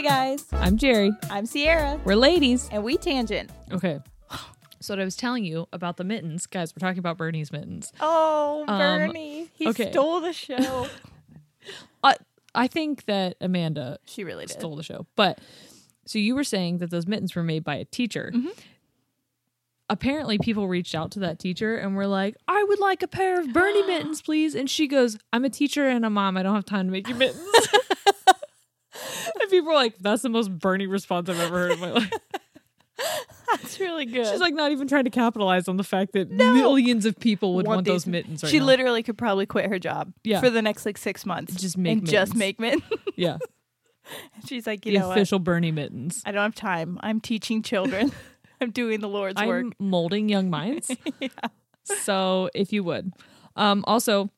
Hey guys, I'm Jerry. I'm Sierra, We're ladies. and we tangent. Okay. So what I was telling you about the mittens, guys, we're talking about Bernie's mittens. Oh, Um, Bernie. he okay. stole the show. I I think that Amanda she really did. stole the show. But so you were saying that those mittens were made by a teacher. Mm-hmm. Apparently people reached out to that teacher and were like, I would like a pair of Bernie mittens, please. And she goes, I'm a teacher and a mom. I don't have time to make you mittens. and people were like, that's the most Bernie response I've ever heard in my life. That's really good. She's like not even trying to capitalize on the fact that millions of people would want, those mittens right she now. literally could probably quit her job Yeah. for the next like six months. Just make and just make mittens. yeah. She's like, you the know what? official Bernie mittens. I don't have time. I'm teaching children. I'm doing the Lord's I'm work. molding young minds. yeah. So if you would. Um also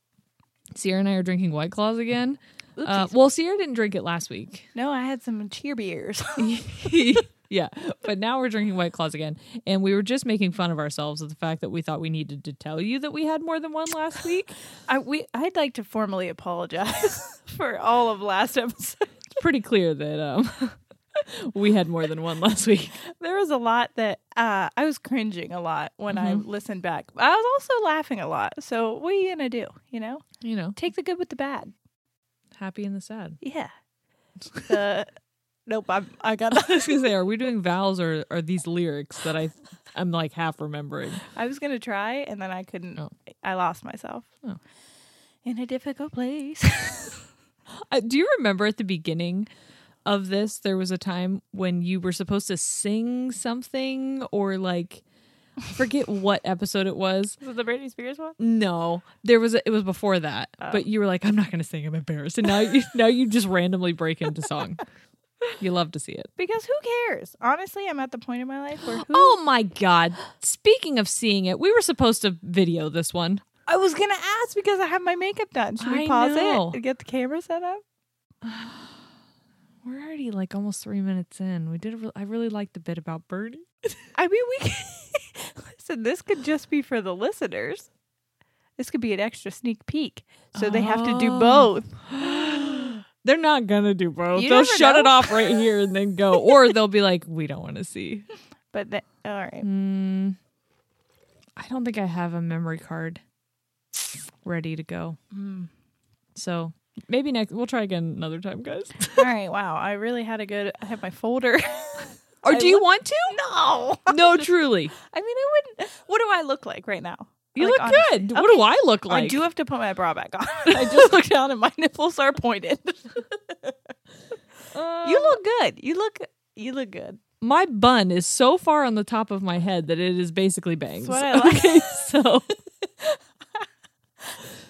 Sierra and I are drinking White Claws again. Uh, well, Sierra didn't drink it last week. No, I had some cheer beers. yeah, but now we're drinking White Claws again, and we were just making fun of ourselves with the fact that we thought we needed to tell you that we had more than one last week. I we I'd like to formally apologize for all of last episode. It's pretty clear that um we had more than one last week. There was a lot that uh, I was cringing a lot when I listened back. I was also laughing a lot. So what are you gonna do? You know, You know, take the good with the bad. Happy and the sad. Yeah. The nope. I'm, I got. I was gonna say, are we doing vowels or are these lyrics that I I'm like half remembering? I was gonna try, and then I couldn't. Oh. I lost myself. Oh. In a difficult place. Uh, do you remember at the beginning of this there was a time when you were supposed to sing something or like I forget what episode it was. Was it the Britney Spears one? No, there was a, it was before that. But you were like, I'm not going to sing. I'm embarrassed. And now you now you just randomly break into song. You love to see it. Because who cares? Honestly, I'm at the point in my life where who Oh my god! Speaking of seeing it, we were supposed to video this one. I was gonna ask because I have my makeup done. Should we I pause know. it and get the camera set up? We're already like almost three minutes in. We did. Re- I really liked the bit about Bernie. I mean, we can listen. This could just be for the listeners. This could be an extra sneak peek, so they have to do Oh. both. They're not gonna do both. You they'll never shut it off right here and then go, or they'll be like, "We don't want to see." But the, all right, Mm, I don't think I have a memory card ready to go. Mm. So maybe next. We'll try again another time, guys. all right. Wow, I really had a good. I have my folder. or I do you look- want to? no, No, truly. I mean, I wouldn't. What do I look like right now? You Like, look honestly. good. What do I look like? I do have to put my bra back on. I just looked down and my nipples are pointed. you look good. You look you look good. my bun is so far on the top of my head that it is basically bangs. what I like. Okay, so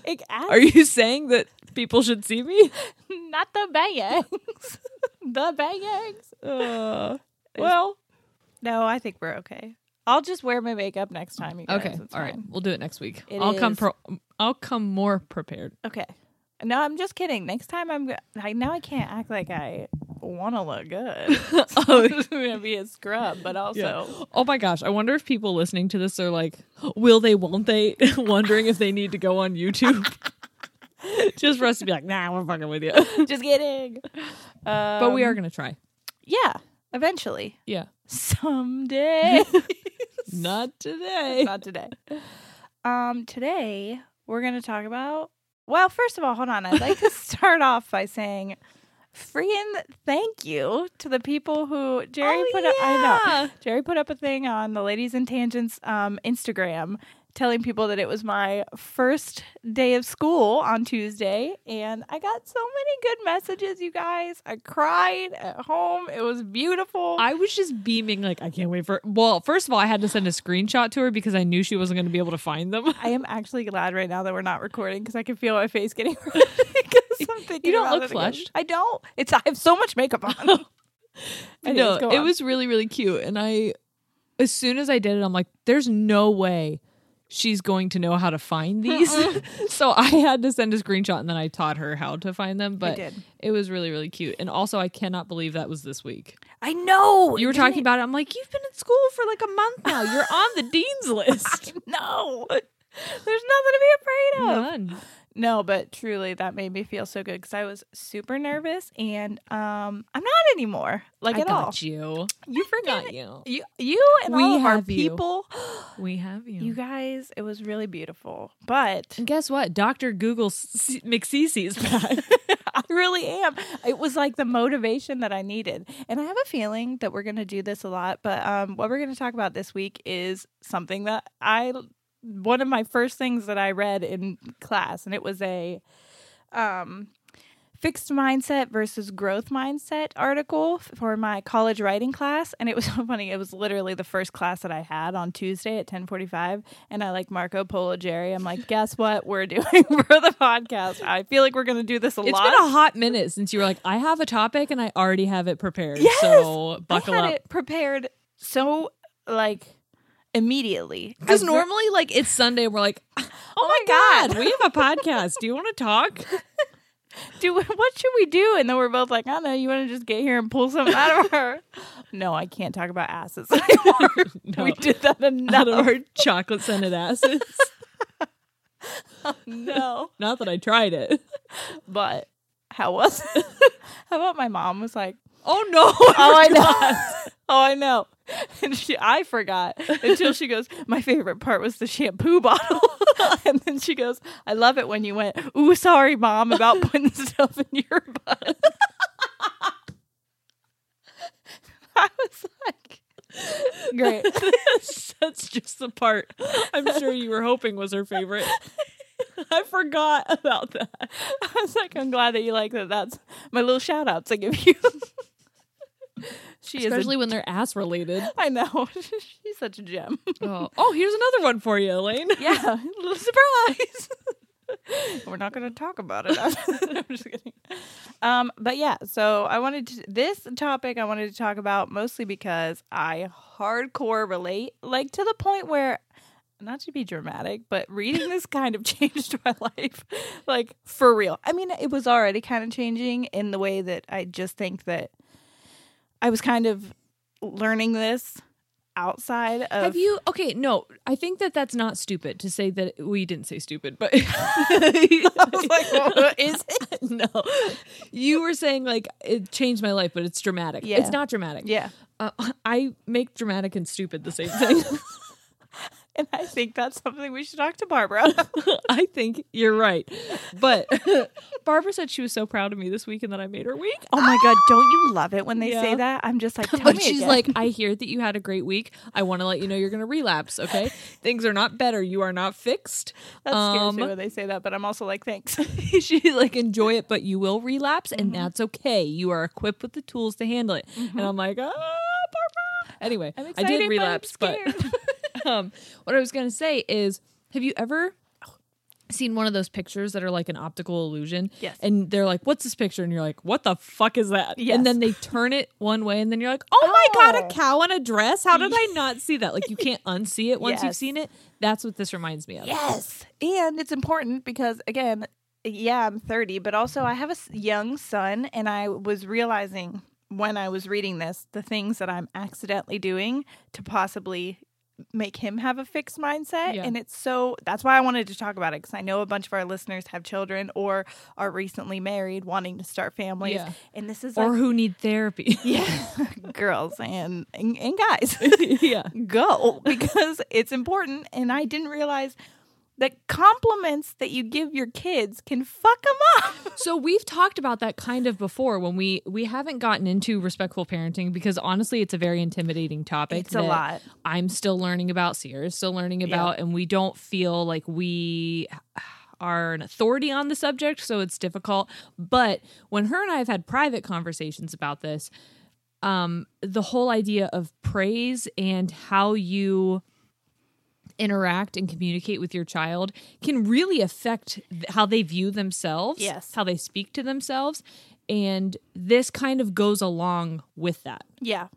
It adds- are you saying that people should see me? not the bangs. the bangs. Uh, well, No, I think we're okay. I'll just wear my makeup next time. You guys. okay, all right, we'll do it next week. It I'll come. is- Pro- I'll come more prepared. Okay. No, I'm just kidding. Next time I'm go- I now I can't act like I want to look good. oh, I'm gonna be a scrub, but also Oh my gosh! I wonder if people listening to this are like, will they? Won't they? Wondering if they need to go on YouTube. Just for us to be like, nah, we're fucking with you. just kidding. Um, but we are gonna try. Yeah, eventually, Yeah. someday. Not today. Not today. Um, today we're gonna talk about. Well, first of all, hold on. I'd like to start off by saying, freaking thank you to the people who Jerry Oh, put up. I know Jerry put up a thing on the Ladies and Tangents um, Instagram telling people that it was my first day of school on Tuesday, and I got so many good messages. You guys, I cried at home. It was beautiful. I was just beaming like I can't wait for. Well, first of all, I had to send a screenshot to her because I knew she wasn't going to be able to find them. I am actually glad right now that we're not recording because I can feel my face getting red. because I'm thinking You don't look it again. flushed. I don't. It's I have so much makeup on. I know it was really really cute, and I, as soon as I did it, I'm like, there's no way she's going to know how to find these. so I had to send a screenshot, and then I taught her how to find them. But it was really really cute, and also I cannot believe that was this week. I know. You were talking about it. I'm like, you've been in school for like a month now. You're on the dean's list. no. There's nothing to be afraid of. None. No, but truly, that made me feel so good because I was super nervous, and um, I'm not anymore. Like I at got all. you. You forgot you. You, you, and We all of our you. people. We have you. You guys, it was really beautiful. But and guess what? Doctor Google C- McCee's back. I really am. It was like the motivation that I needed. And I have a feeling that we're going to do this a lot. But um, what we're going to talk about this week is something that I, one of my first things that I read in class, and it was a um, fixed mindset versus growth mindset article for my college writing class. And it was so funny. It was literally the first class that I had on Tuesday at 1045. And I like Marco Polo Jerry. I'm like, guess what we're doing for the podcast? I feel like we're going to do this a It's lot. It's been a hot minute since you were like, I have a topic and I already have it prepared. Yes! So buckle up. it prepared so like immediately Because normally, like, it's Sunday and we're like, oh, oh, my my God. God, we have a podcast. Do you want to talk? do what should we do? And then we're both like, I don't know. You want to just get here and pull something out of her? no, I can't talk about asses anymore. No. We did that Out of our chocolate scented asses. Oh, no, Not that I tried it. but how was it? how about my mom was like, Oh, no. Oh, I know. oh, I know. And she, I forgot until she goes. My favorite part was the shampoo bottle, and then she goes, "I love it when you went, ooh, sorry, mom, about putting stuff in your butt." I was like, great. That's just the part I'm sure you were hoping was her favorite. I forgot about that. I was like, I'm glad that you like that. That's my little shout outs I give you. She is. Especially when they're ass related. I know. She's such a gem. Oh, oh, here's another one for you, Elaine. Yeah, little surprise. We're not going to talk about it. I'm just kidding. Um, but yeah, so I wanted to this topic I wanted to talk about mostly because I hardcore relate, like to the point where not to be dramatic, but reading this kind of changed my life, like for real. I mean, it was already kind of changing in the way that I just think that I was kind of learning this outside of. Have you? Okay, no. I think that that's not stupid to say that we didn't say stupid, but I was like, what is it? no. You were saying like it changed my life, but it's dramatic. Yeah. It's not dramatic. Yeah. Uh, I make dramatic and stupid the same thing. And I think that's something we should talk to Barbara. I think you're right. But Barbara said she was so proud of me this week and that I made her week. oh my god, don't you love it when they say that? I'm just like, tell but me she's again. like, I hear that you had a great week. I want to let you know you're going to relapse. Okay, things are not better. You are not fixed. that scares Um, me when they say that, but I'm also like, thanks. she's like, enjoy it, but you will relapse, and that's okay. You are equipped with the tools to handle it. And I'm like, ah, Barbara. Anyway, I'm I excited, did but I'm relapse, but, um, what I was going to say is, have you ever? Seen one of those pictures that are like an optical illusion, Yes. and they're like, "What's this picture?" And you're like, "What the fuck is that?" Yes. And then they turn it one way, and then you're like, "Oh my god, Oh. a cow in a dress! How did I not see that?" Like you can't unsee it once you've seen it. That's what this reminds me of. Yes. And it's important because, again, yeah, I'm 30, but also I have a young son, and I was realizing when I was reading this the things that I'm accidentally doing to possibly make him have a fixed mindset. Yeah. And it's so that's why I wanted to talk about it because I know a bunch of our listeners have children or are recently married wanting to start families. Yeah. And this is Or who need therapy? yeah, girls and, and, and guys. yeah. go because it's important. And I didn't realize that compliments that you give your kids can fuck them up. So we've talked about that kind of before when we we haven't gotten into respectful parenting because honestly it's a very intimidating topic. It's a lot. I'm still learning about, Sierra's still learning about, and we don't feel like we are an authority on the subject, so it's difficult. But when her and I have had private conversations about this, um, the whole idea of praise and how you interact and communicate with your child can really affect how they view themselves, Yes. how they speak to themselves, and this kind of goes along with that. Yeah.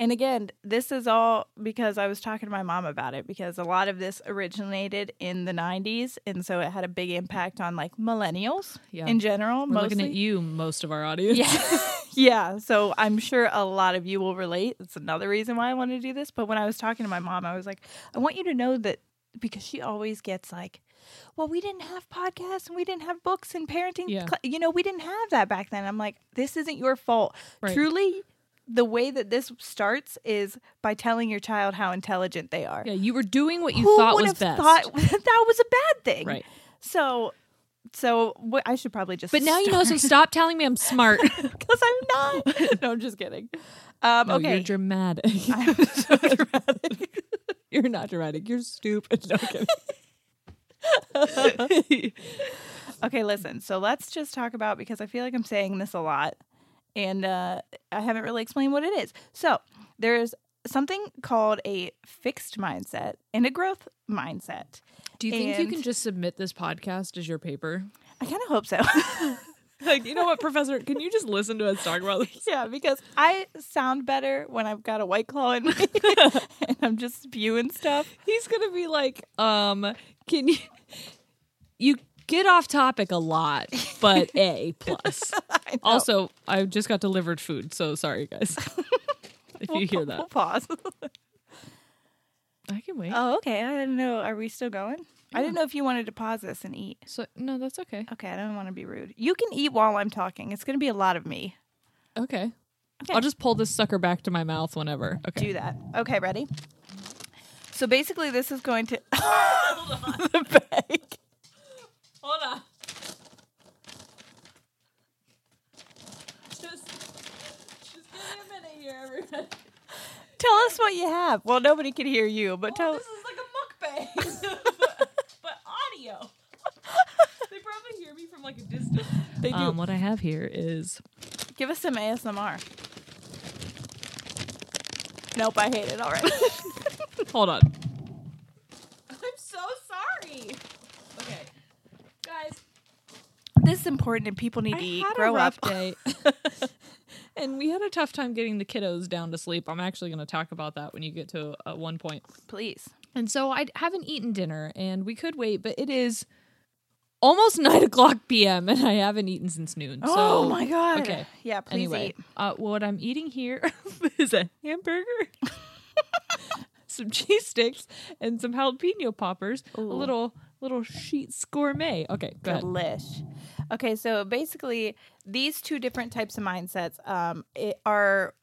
And again, this is all because I was talking to my mom about it because a lot of this originated in the 90s. And so it had a big impact on like millennials Yeah. in general. We're mostly. looking at you, most of our audience. Yeah. yeah. So I'm sure a lot of you will relate. It's another reason why I want to do this. But when I was talking to my mom, I was like, I want you to know that because she always gets like, well, we didn't have podcasts and we didn't have books and parenting. Yeah. cl- You know, we didn't have that back then. I'm like, this isn't your fault. Right. Truly, the way that this starts is by telling your child how intelligent they are. Yeah, you were doing what you Who thought would was have best. thought that was a bad thing? Right. So, so what, I should probably just. But now you know, so stop telling me I'm smart. because I'm not. no, I'm just kidding. Um, No, okay. you're dramatic. I'm so dramatic. you're not dramatic. You're stupid. No, kidding. okay, listen. So let's just talk about because I feel like I'm saying this a lot, and uh, I haven't really explained what it is. So there's something called a fixed mindset and a growth mindset. Do you think you can just submit this podcast as your paper? I kind of hope so. Like, you know what, Professor? Can you just listen to us talk about this? yeah, because I sound better when I've got a white claw in me and I'm just spewing stuff. He's gonna be like, um, can you you get off topic a lot, but A plus. I. Also, I just got delivered food, so sorry guys. if you hear We'll that. pause. I can wait. Oh, okay. I didn't know. Are we still going? I didn't know if you wanted to pause this and eat. So no, that's okay. Okay, I don't want to be rude. You can eat while I'm talking. It's going to be a lot of me. Okay. Okay. I'll just pull this sucker back to my mouth whenever. Okay. Do that. Okay, ready? So basically, this is going to the bag. Hold on. Just, just give me a minute here, everybody. Tell us what you have. Well, nobody can hear you, but tell. this is like a mukbang, but, but audio. they probably hear me from like a distance. They do. Um, what I have here is Give us some ASMR. Nope, I hate it already. hold on. I'm so sorry. This is important, and people need I to eat. Grow up. day. and we had a tough time getting the kiddos down to sleep. I'm actually going to talk about that when you get to uh, one point. Please. And so I haven't eaten dinner, and we could wait, but it is almost nine o'clock p.m. and I haven't eaten since noon. So, oh my god. Okay. Yeah. Please Anyway, eat. uh, what I'm eating here is a hamburger, some cheese sticks, and some jalapeno poppers. A little little sheets gourmet. Okay, go ahead. Delish. Okay, so basically, these two different types of mindsets um, it are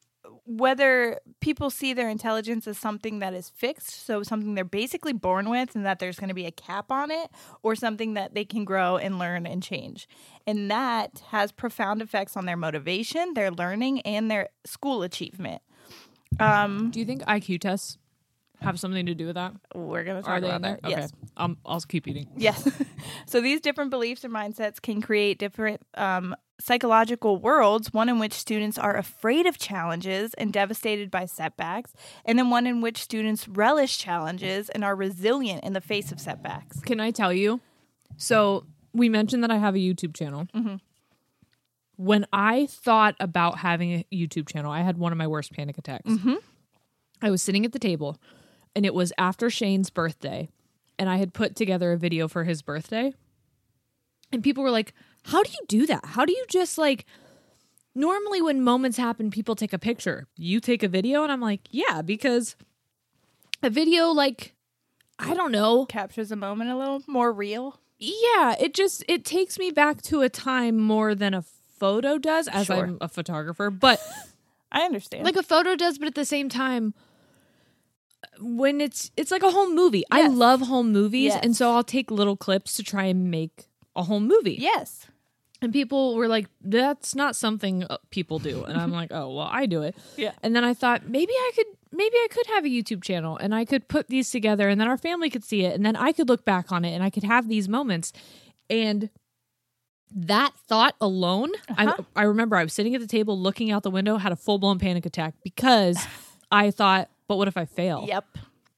whether people see their intelligence as something that is fixed, so something they're basically born with and that there's going to be a cap on it, or something that they can grow and learn and change. And that has profound effects on their motivation, their learning, and their school achievement. Um, Do you think IQ tests have something to do with that? we're going to talk Are they about there? that. Okay. Yes. Um, I'll keep eating. Yes. so these different beliefs and mindsets can create different um, psychological worlds, one in which students are afraid of challenges and devastated by setbacks, and then one in which students relish challenges and are resilient in the face of setbacks. Can I tell you? So we mentioned that I have a YouTube channel. When I thought about having a YouTube channel, I had one of my worst panic attacks. I was sitting at the table, and it was after Shane's birthday, and I had put together a video for his birthday, and people were like, "How do you do that? How do you just like?" Normally, when moments happen, people take a picture. You take a video, and I'm like, "Yeah," because a video like I don't know Captures a moment a little more real. yeah it just it takes me back to a time more than a photo does as Sure. i'm a photographer but I understand. like a photo does but at the same time when it's it's like a home movie i love home movies Yes. and so i'll take little clips to try and make a home movie yes. and people were like that's not something uh, people do and i'm like oh well i do it Yeah. and then i thought maybe i could maybe i could have a youtube channel and i could put these together and then our family could see it and then i could look back on it and i could have these moments and that thought alone Uh-huh. I, I remember i was sitting at the table looking out the window had a full-blown panic attack because i thought but what if i fail Yep.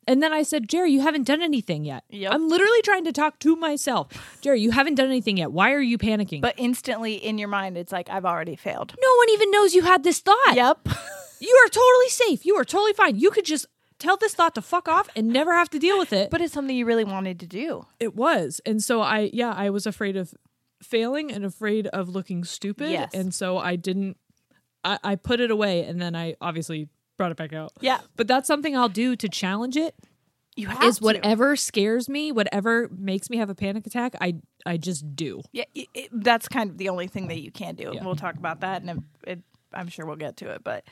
and then I said, Jerry, you haven't done anything yet. Yep. I'm literally trying to talk to myself. Jerry, you haven't done anything yet. Why are you panicking? But instantly in your mind, it's like, I've already failed. no one even knows you had this thought. Yep. You are totally safe. You are totally fine. You could just tell this thought to fuck off and never have to deal with it. but it's something you really wanted to do. it was. And so I, yeah, I was afraid of failing and afraid of looking stupid. Yes. And so I didn't, I, I put it away and then I obviously brought it back out. Yeah. But that's something I'll do to challenge it You have is to. whatever scares me, whatever makes me have a panic attack, I I just do. Yeah, it, it, that's kind of the only thing that you can do. Yeah. We'll talk about that, and it, it, I'm sure we'll get to it. But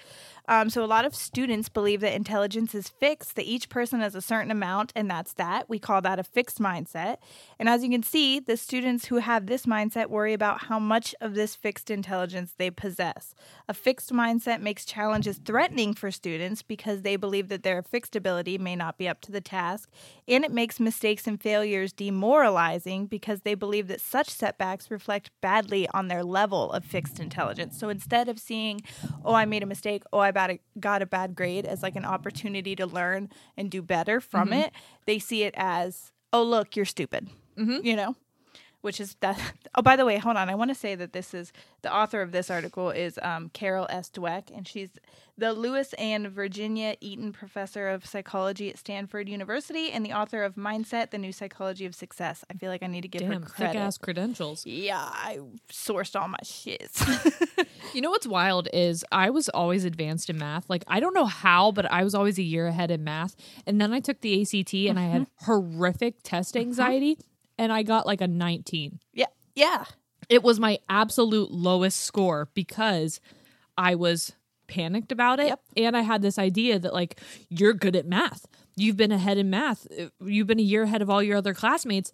um, so a lot of students believe that intelligence is fixed, that each person has a certain amount, and that's that. We call that a fixed mindset. And as you can see, the students who have this mindset worry about how much of this fixed intelligence they possess. A fixed mindset makes challenges threatening for students because they believe that their fixed ability may not be up to the task, and it makes mistakes and failures demoralizing because they believe that such setbacks reflect badly on their level of fixed intelligence. So instead of seeing, oh, I made a mistake, oh, I bad- got a bad grade as like an opportunity to learn and do better from it, they see it as, oh, look, you're stupid. You know? Which is that. Oh, by the way, hold on. I want to say that this is the author of this article is um, Carol S. Dweck, and she's the Lewis and Virginia Eaton Professor of Psychology at Stanford University and the author of Mindset: The New Psychology of Success. I feel like I need to give Damn, her thick ass credentials. Yeah, I sourced all my shit. You know what's wild is I was always advanced in math. Like I don't know how, but I was always a year ahead in math. And then I took the ACT and I had mm-hmm. horrific test uh-huh. anxiety and I got like a 19. yeah, yeah, It was my absolute lowest score because I was panicked about it Yep. and I had this idea that like you're good at math. You've been ahead in math. You've been a year ahead of all your other classmates.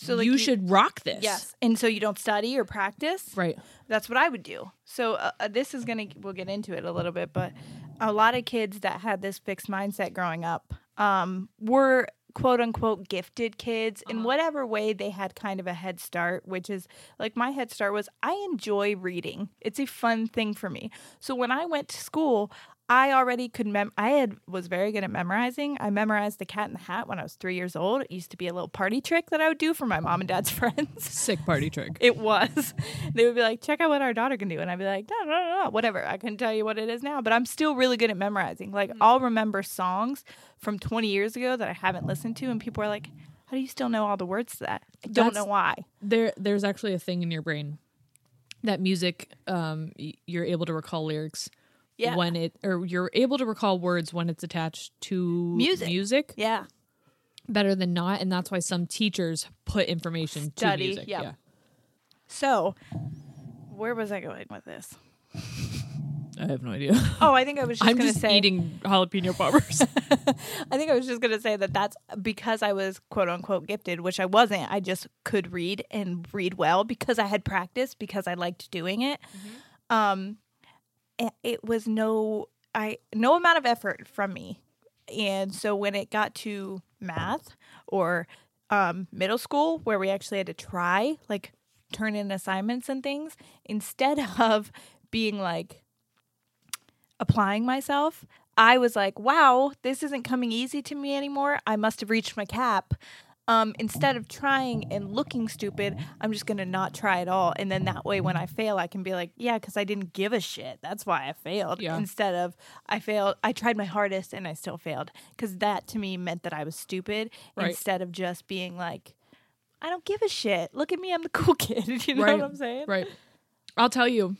So, like, you, you- should rock this. yes. And so you don't study or practice. Right. That's what I would do. So uh, uh, this is gonna we'll get into it a little bit, but a lot of kids that had this fixed mindset growing up um, were quote unquote gifted kids in whatever way they had kind of a head start, which is like my head start was I enjoy reading. It's a fun thing for me. So when I went to school. I already could mem I had was very good at memorizing. I memorized the cat in the hat when I was 3 years old. It used to be a little party trick that I would do for my mom and dad's friends. Sick party trick. It was. They would be like, check out what our daughter can do. And I'd be like, no, no, no, no, whatever. I couldn't tell you what it is now, but I'm still really good at memorizing. Like, I'll remember songs from 20 years ago that I haven't listened to. And people are like, how do you still know all the words to that? I don't That's- know why. there there's actually a thing in your brain that music um y- you're able to recall lyrics Yeah. when it or you're able to recall words when it's attached to Music. music Yeah. better than not and that's why some teachers put information Study, to music yeah. So, where was I going with this? I have no idea. Oh, I think I was just going to just say eating jalapeno poppers. I think I was just going to say that that's because I was quote unquote gifted, which I wasn't. I just could read and read well because I had practice because I liked doing it. Um it, it was no I no amount of effort from me. And so when it got to math or um middle school where we actually had to try like turn in assignments and things instead of being like applying myself, I was like, wow, this isn't coming easy to me anymore. I must have reached my cap. Um, instead of trying and looking stupid, I'm just going to not try at all. And then that way, when I fail, I can be like, yeah, because I didn't give a shit. That's why I failed. Yeah. Instead of I failed, I tried my hardest and I still failed. Because that to me meant that I was stupid Right. instead of just being like, I don't give a shit. Look at me, I'm the cool kid. You know Right. what I'm saying? right. I'll tell you.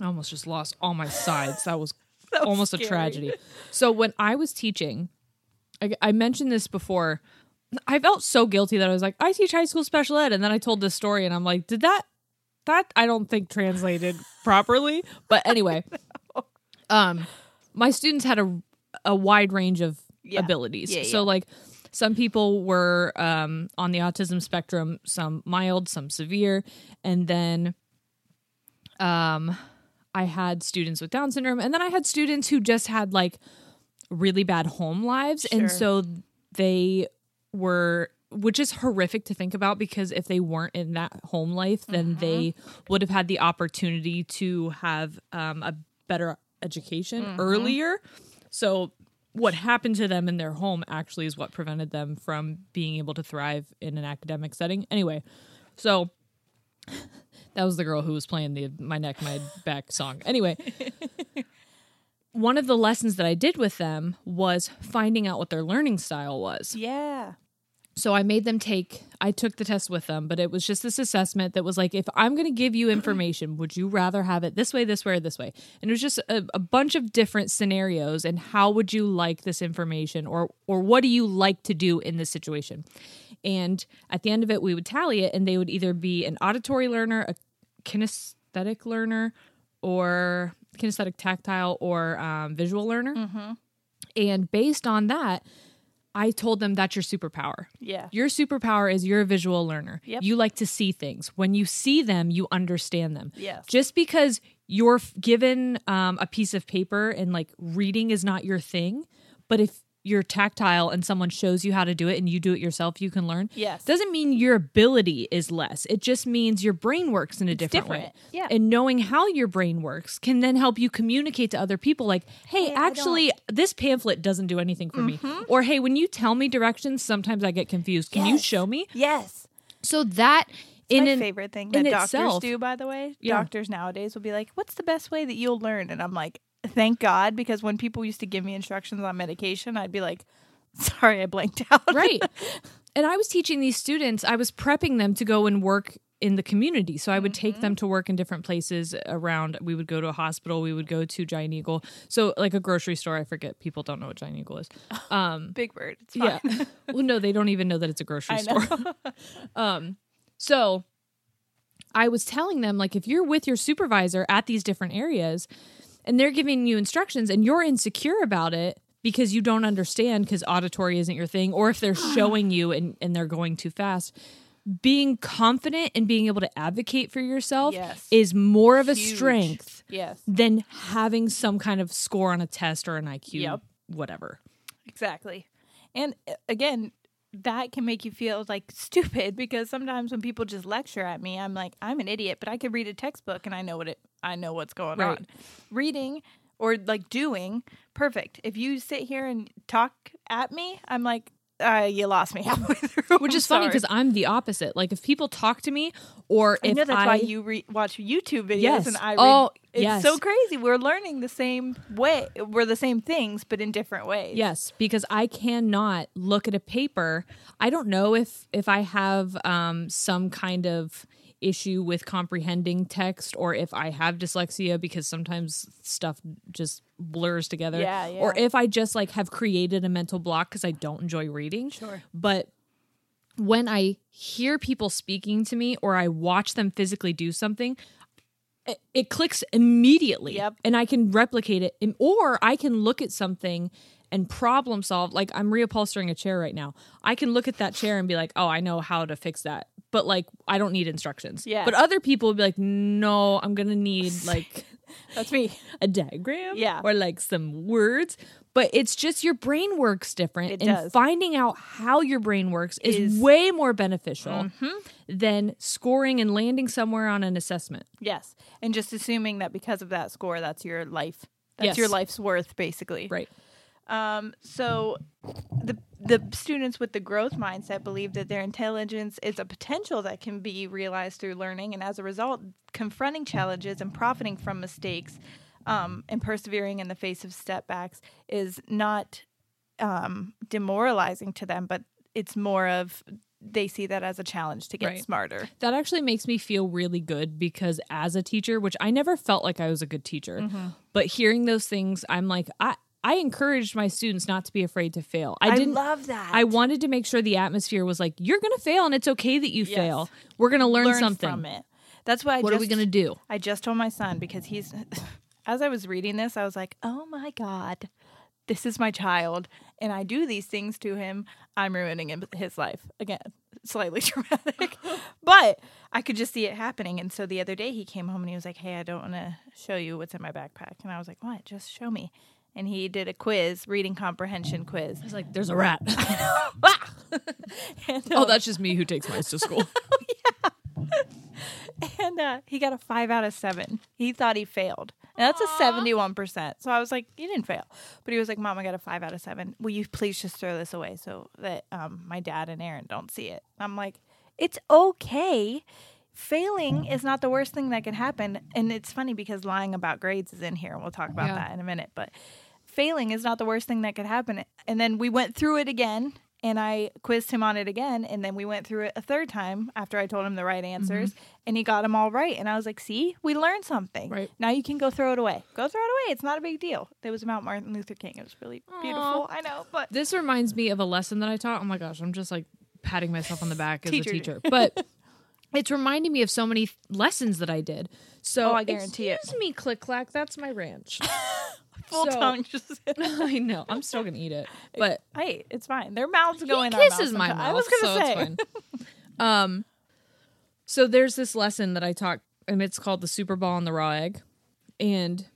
I almost just lost all my sides. That was That was almost a tragedy. So when I was teaching, I, I mentioned this before. I felt so guilty that I was like, I teach high school special ed, and then I told this story, and I'm like, did that that I don't think translated properly. But anyway, um, my students had a a wide range of Yeah. abilities. Yeah, so yeah. like some people were um, on the autism spectrum, some mild, some severe, and then um, I had students with Down syndrome, and then I had students who just had like really bad home lives, Sure. and so they were. Which is horrific to think about because if they weren't in that home life, then they would have had the opportunity to have um, a better education earlier. So, what happened to them in their home actually is what prevented them from being able to thrive in an academic setting. Anyway, so that was the girl who was playing the my neck my back song anyway one of the lessons that i did with them was finding out what their learning style was Yeah. So i made them take i took the test with them but it was just this assessment that was like if i'm going to give you information would you rather have it this way this way or this way? And it was just a, a bunch of different scenarios and how would you like this information or or what do you like to do in this situation? And at the end of it we would tally it and they would either be an auditory learner a kinesthetic learner or kinesthetic tactile or um, visual learner. And based on that i told them that's your superpower Yeah. your superpower is you're a visual learner. Yep. You like to see things. When you see them, you understand them. Yes. Just because you're given um, a piece of paper and like reading is not your thing, but if you're tactile and someone shows you how to do it and you do it yourself, you can learn. Yes. Doesn't mean your ability is less. It just means your brain works in a different, way. different. Yeah. And knowing how your brain works can then help you communicate to other people like, hey, Hey, actually, this pamphlet doesn't do anything for me. Mm-hmm. Or hey, when you tell me directions, sometimes I get confused. Can you show me? Yes. So that in my an- favorite thing that doctors itself- do, by the way. Yeah. Doctors nowadays will be like, "What's the best way that you'll learn?" And I'm like, "Thank God," because when people used to give me instructions on medication, I'd be like, "Sorry, I blanked out." right. And I was teaching these students, I was prepping them to go and work in the community. So I would take them to work in different places around. We would go to a hospital, we would go to Giant Eagle. So like a grocery store, I forget people don't know what Giant Eagle is. Um Big bird. Yeah. well no, they don't even know that it's a grocery I store. Um, so I was telling them, like, if you're with your supervisor at these different areas and they're giving you instructions and you're insecure about it because you don't understand because auditory isn't your thing, or if they're showing you and, and they're going too fast, being confident and being able to advocate for yourself Yes. is more of a Huge. strength yes, than having some kind of score on a test or an IQ, Yep. whatever. exactly. And uh, again, that can make you feel like stupid because sometimes when people just lecture at me, I'm like, I'm an idiot, but I could read a textbook and I know what it, I know what's going Right. on. Reading or like doing, perfect. If you sit here and talk at me, I'm like, uh, you lost me halfway through. Which is funny because I'm the opposite. Like if people talk to me or I if know that's I why you re- watch YouTube videos Yes. and I read. Oh, it's yes. so crazy. We're learning the same way. We're the same things, but in different ways. Yes, because I cannot look at a paper. I don't know if if I have um, some kind of issue with comprehending text or if I have dyslexia because sometimes stuff just blurs together. Yeah, yeah. Or if I just like have created a mental block because I don't enjoy reading. Sure. But when I hear people speaking to me or I watch them physically do something, it- it clicks immediately Yep. and i can replicate it and- or i can look at something and problem solve like i'm reupholstering a chair right now i can look at that chair and be like oh i know how to fix that but like i don't need instructions Yeah. but other people would be like no i'm gonna need like That's me. a diagram Yeah. or like some words but it's just your brain works different It and does. finding out how your brain works is, Is- Mm-hmm. way more beneficial than scoring and landing somewhere on an assessment Yes. And just assuming that because of that score, that's your life. That's your life's worth, basically. right Um, so the the students with the growth mindset believe that their intelligence is a potential that can be realized through learning, and as a result, confronting challenges and profiting from mistakes um, and persevering in the face of setbacks is not um, demoralizing to them, but it's more of they see that as a challenge to get Right. smarter. that actually makes me feel really good because as a teacher which i never felt like i was a good teacher Mm-hmm. but hearing those things i'm like i i encouraged my students not to be afraid to fail i didn't love that. I wanted to make sure the atmosphere was like, you're going to fail and it's okay that you Yes. fail. We're going to learn, learn something. from it. That's why. I What are we going to do? I just told my son because he's, as I was reading this, I was like, oh my God, this is my child. And I do these things to him. I'm ruining him, his life. Again, slightly dramatic, but I could just see it happening. And so the other day he came home and he was like, hey, I don't want to show you what's in my backpack. And I was like, what? Just show me. And he did a quiz, reading comprehension quiz. It's like, there's a rat. And, oh, um, that's just me who takes mice to school. and uh, he got a five out of seven. He thought he failed. And that's a seventy-one percent. So I was like, "You didn't fail," but he was like, "Mom, I got a five out of seven. Will you please just throw this away so that um, my dad and Aaron don't see it?" I'm like, "It's okay. Failing is not the worst thing that can happen." And it's funny because lying about grades is in here, and we'll talk about Yeah. that in a minute. But failing is not the worst thing that could happen. And then we went through it again and I quizzed him on it again. And then we went through it a third time after I told him the right answers mm-hmm. and he got them all right. And I was like, see, we learned something. Right. Now you can go throw it away. Go throw it away. It's not a big deal. It was about Martin Luther King. It was really beautiful. I know, but this reminds me of a lesson that I taught. Oh my gosh, I'm just like patting myself on the back as Teacher. a teacher. But it's reminding me of so many lessons that I did. So Oh, I guarantee it. excuse me, click clack. That's my ranch. full So- tongue just. I know. I'm still gonna eat it, but hey, it's fine. Their mouths go in our kisses my mouth. I was gonna so say. it's fine. um, so there's this lesson that I taught, and it's called the Super Ball and the Raw Egg, and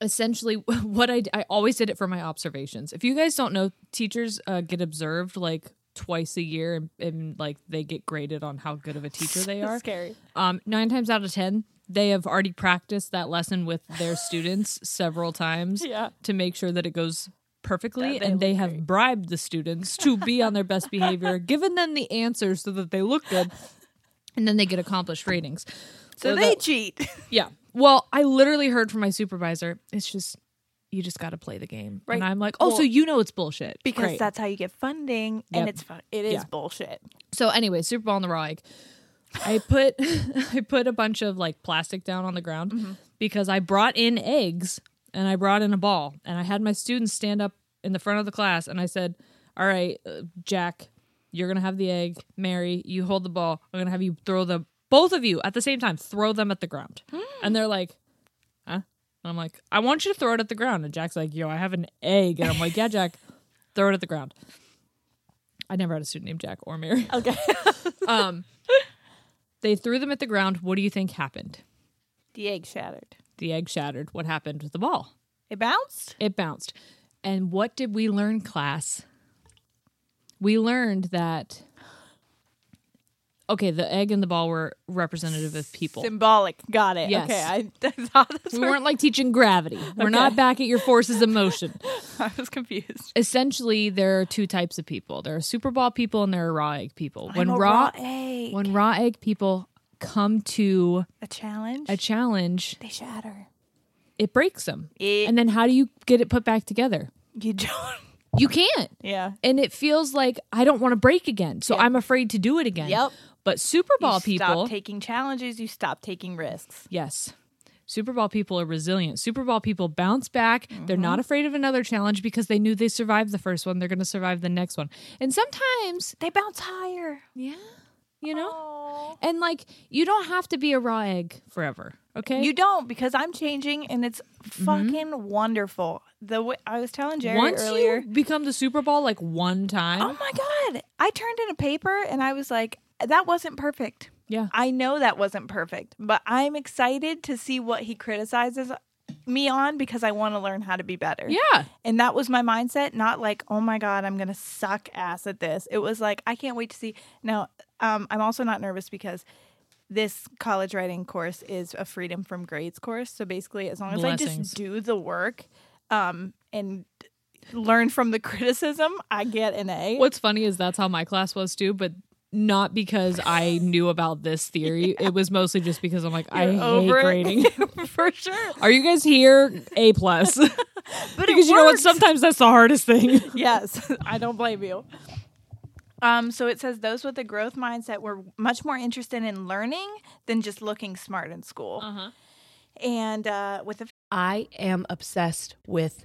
essentially what I I always did it for my observations. If you guys don't know, teachers uh, get observed like twice a year, and, and like they get graded on how good of a teacher they are. Scary. Um, nine times out of ten, they have already practiced that lesson with their students several times Yeah. to make sure that it goes perfectly, they and they have great. bribed the students to be on their best behavior, given them the answers so that they look good, and then they get accomplished ratings. So So they that- cheat. Yeah. Well, I literally heard from my supervisor, it's just you just got to play the game, Right. and I'm like, oh, so you know it's bullshit because Great. that's how you get funding, and it's fun. It is Yeah. bullshit. So anyway, Super Ball in the raw egg. I put I put a bunch of like plastic down on the ground Mm-hmm. because I brought in eggs and I brought in a ball and I had my students stand up in the front of the class and I said, "All right, uh, Jack, you're gonna have the egg. Mary, you hold the ball. I'm gonna have you throw the both of you at the same time. Throw them at the ground." and they're like, "Huh?" And I'm like, "I want you to throw it at the ground." And Jack's like, "Yo, I have an egg." And I'm like, "Yeah, Jack, throw it at the ground." I never had a student named Jack or Mary. Okay. Um, they threw them at the ground. What do you think happened? the egg shattered. The egg shattered. What happened with the ball? It bounced. It bounced. And what did we learn, class? We learned that. Okay, the egg and the ball were representative of people. Symbolic. Got it. Yes. Okay. I, I thought that's We where weren't like teaching gravity. We're not back at your forces of motion. I was confused. Essentially, there are two types of people. There are super ball people and there are raw egg people. When I'm a raw, raw egg. when raw egg people come to a challenge. a challenge, they shatter. it breaks them. It- and then how do you get it put back together? You don't. You can't. Yeah. And it feels like I don't want to break again. So I'm afraid to do it again. Yep. But Super Ball you people, stop taking challenges. You stop taking risks. yes. Super Ball people are resilient. Super Ball people bounce back. They're Mm-hmm. not afraid of another challenge because they knew they survived the first one. They're going to survive the next one. And sometimes, They bounce higher. yeah. you know? And like, you don't have to be a raw egg forever. Okay. You don't because I'm changing and it's fucking wonderful. The way I was telling Jerry Once earlier. you become the Super Ball like one time. Oh my god! I turned in a paper and I was like, that wasn't perfect. Yeah. I know that wasn't perfect, but I'm excited to see what he criticizes me on because I want to learn how to be better. Yeah. And that was my mindset, not like, oh my God, I'm going to suck ass at this. It was like, I can't wait to see. Now, um, I'm also not nervous because this college writing course is a freedom from grades course. So basically, as long as I just do the work um, and learn from the criticism, I get an A. What's funny is that's how my class was too, but not because I knew about this theory. It was mostly just because I'm like, I You're hate over it. grading. For sure. Are you guys here? A plus. But because you know what? Sometimes that's the hardest thing. yes, I don't blame you. Um, so it says those with a growth mindset were much more interested in learning than just looking smart in school. Uh-huh. And uh, with the I am obsessed with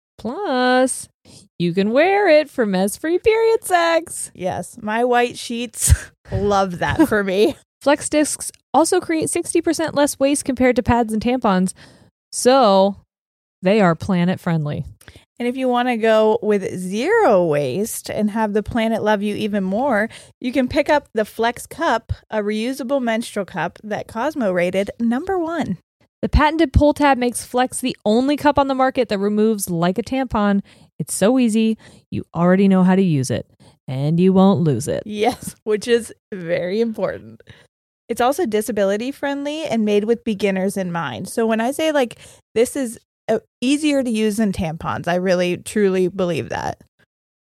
Plus, you can wear it for mess free period sex. Yes, my white sheets love that for me. Flex discs also create 60% less waste compared to pads and tampons. So they are planet friendly. And if you want to go with zero waste and have the planet love you even more, you can pick up the Flex Cup, a reusable menstrual cup that Cosmo rated number one. The patented pull tab makes Flex the only cup on the market that removes like a tampon. It's so easy, you already know how to use it, and you won't lose it. Yes, which is very important. It's also disability friendly and made with beginners in mind. So when I say like this is uh, easier to use than tampons, I really truly believe that.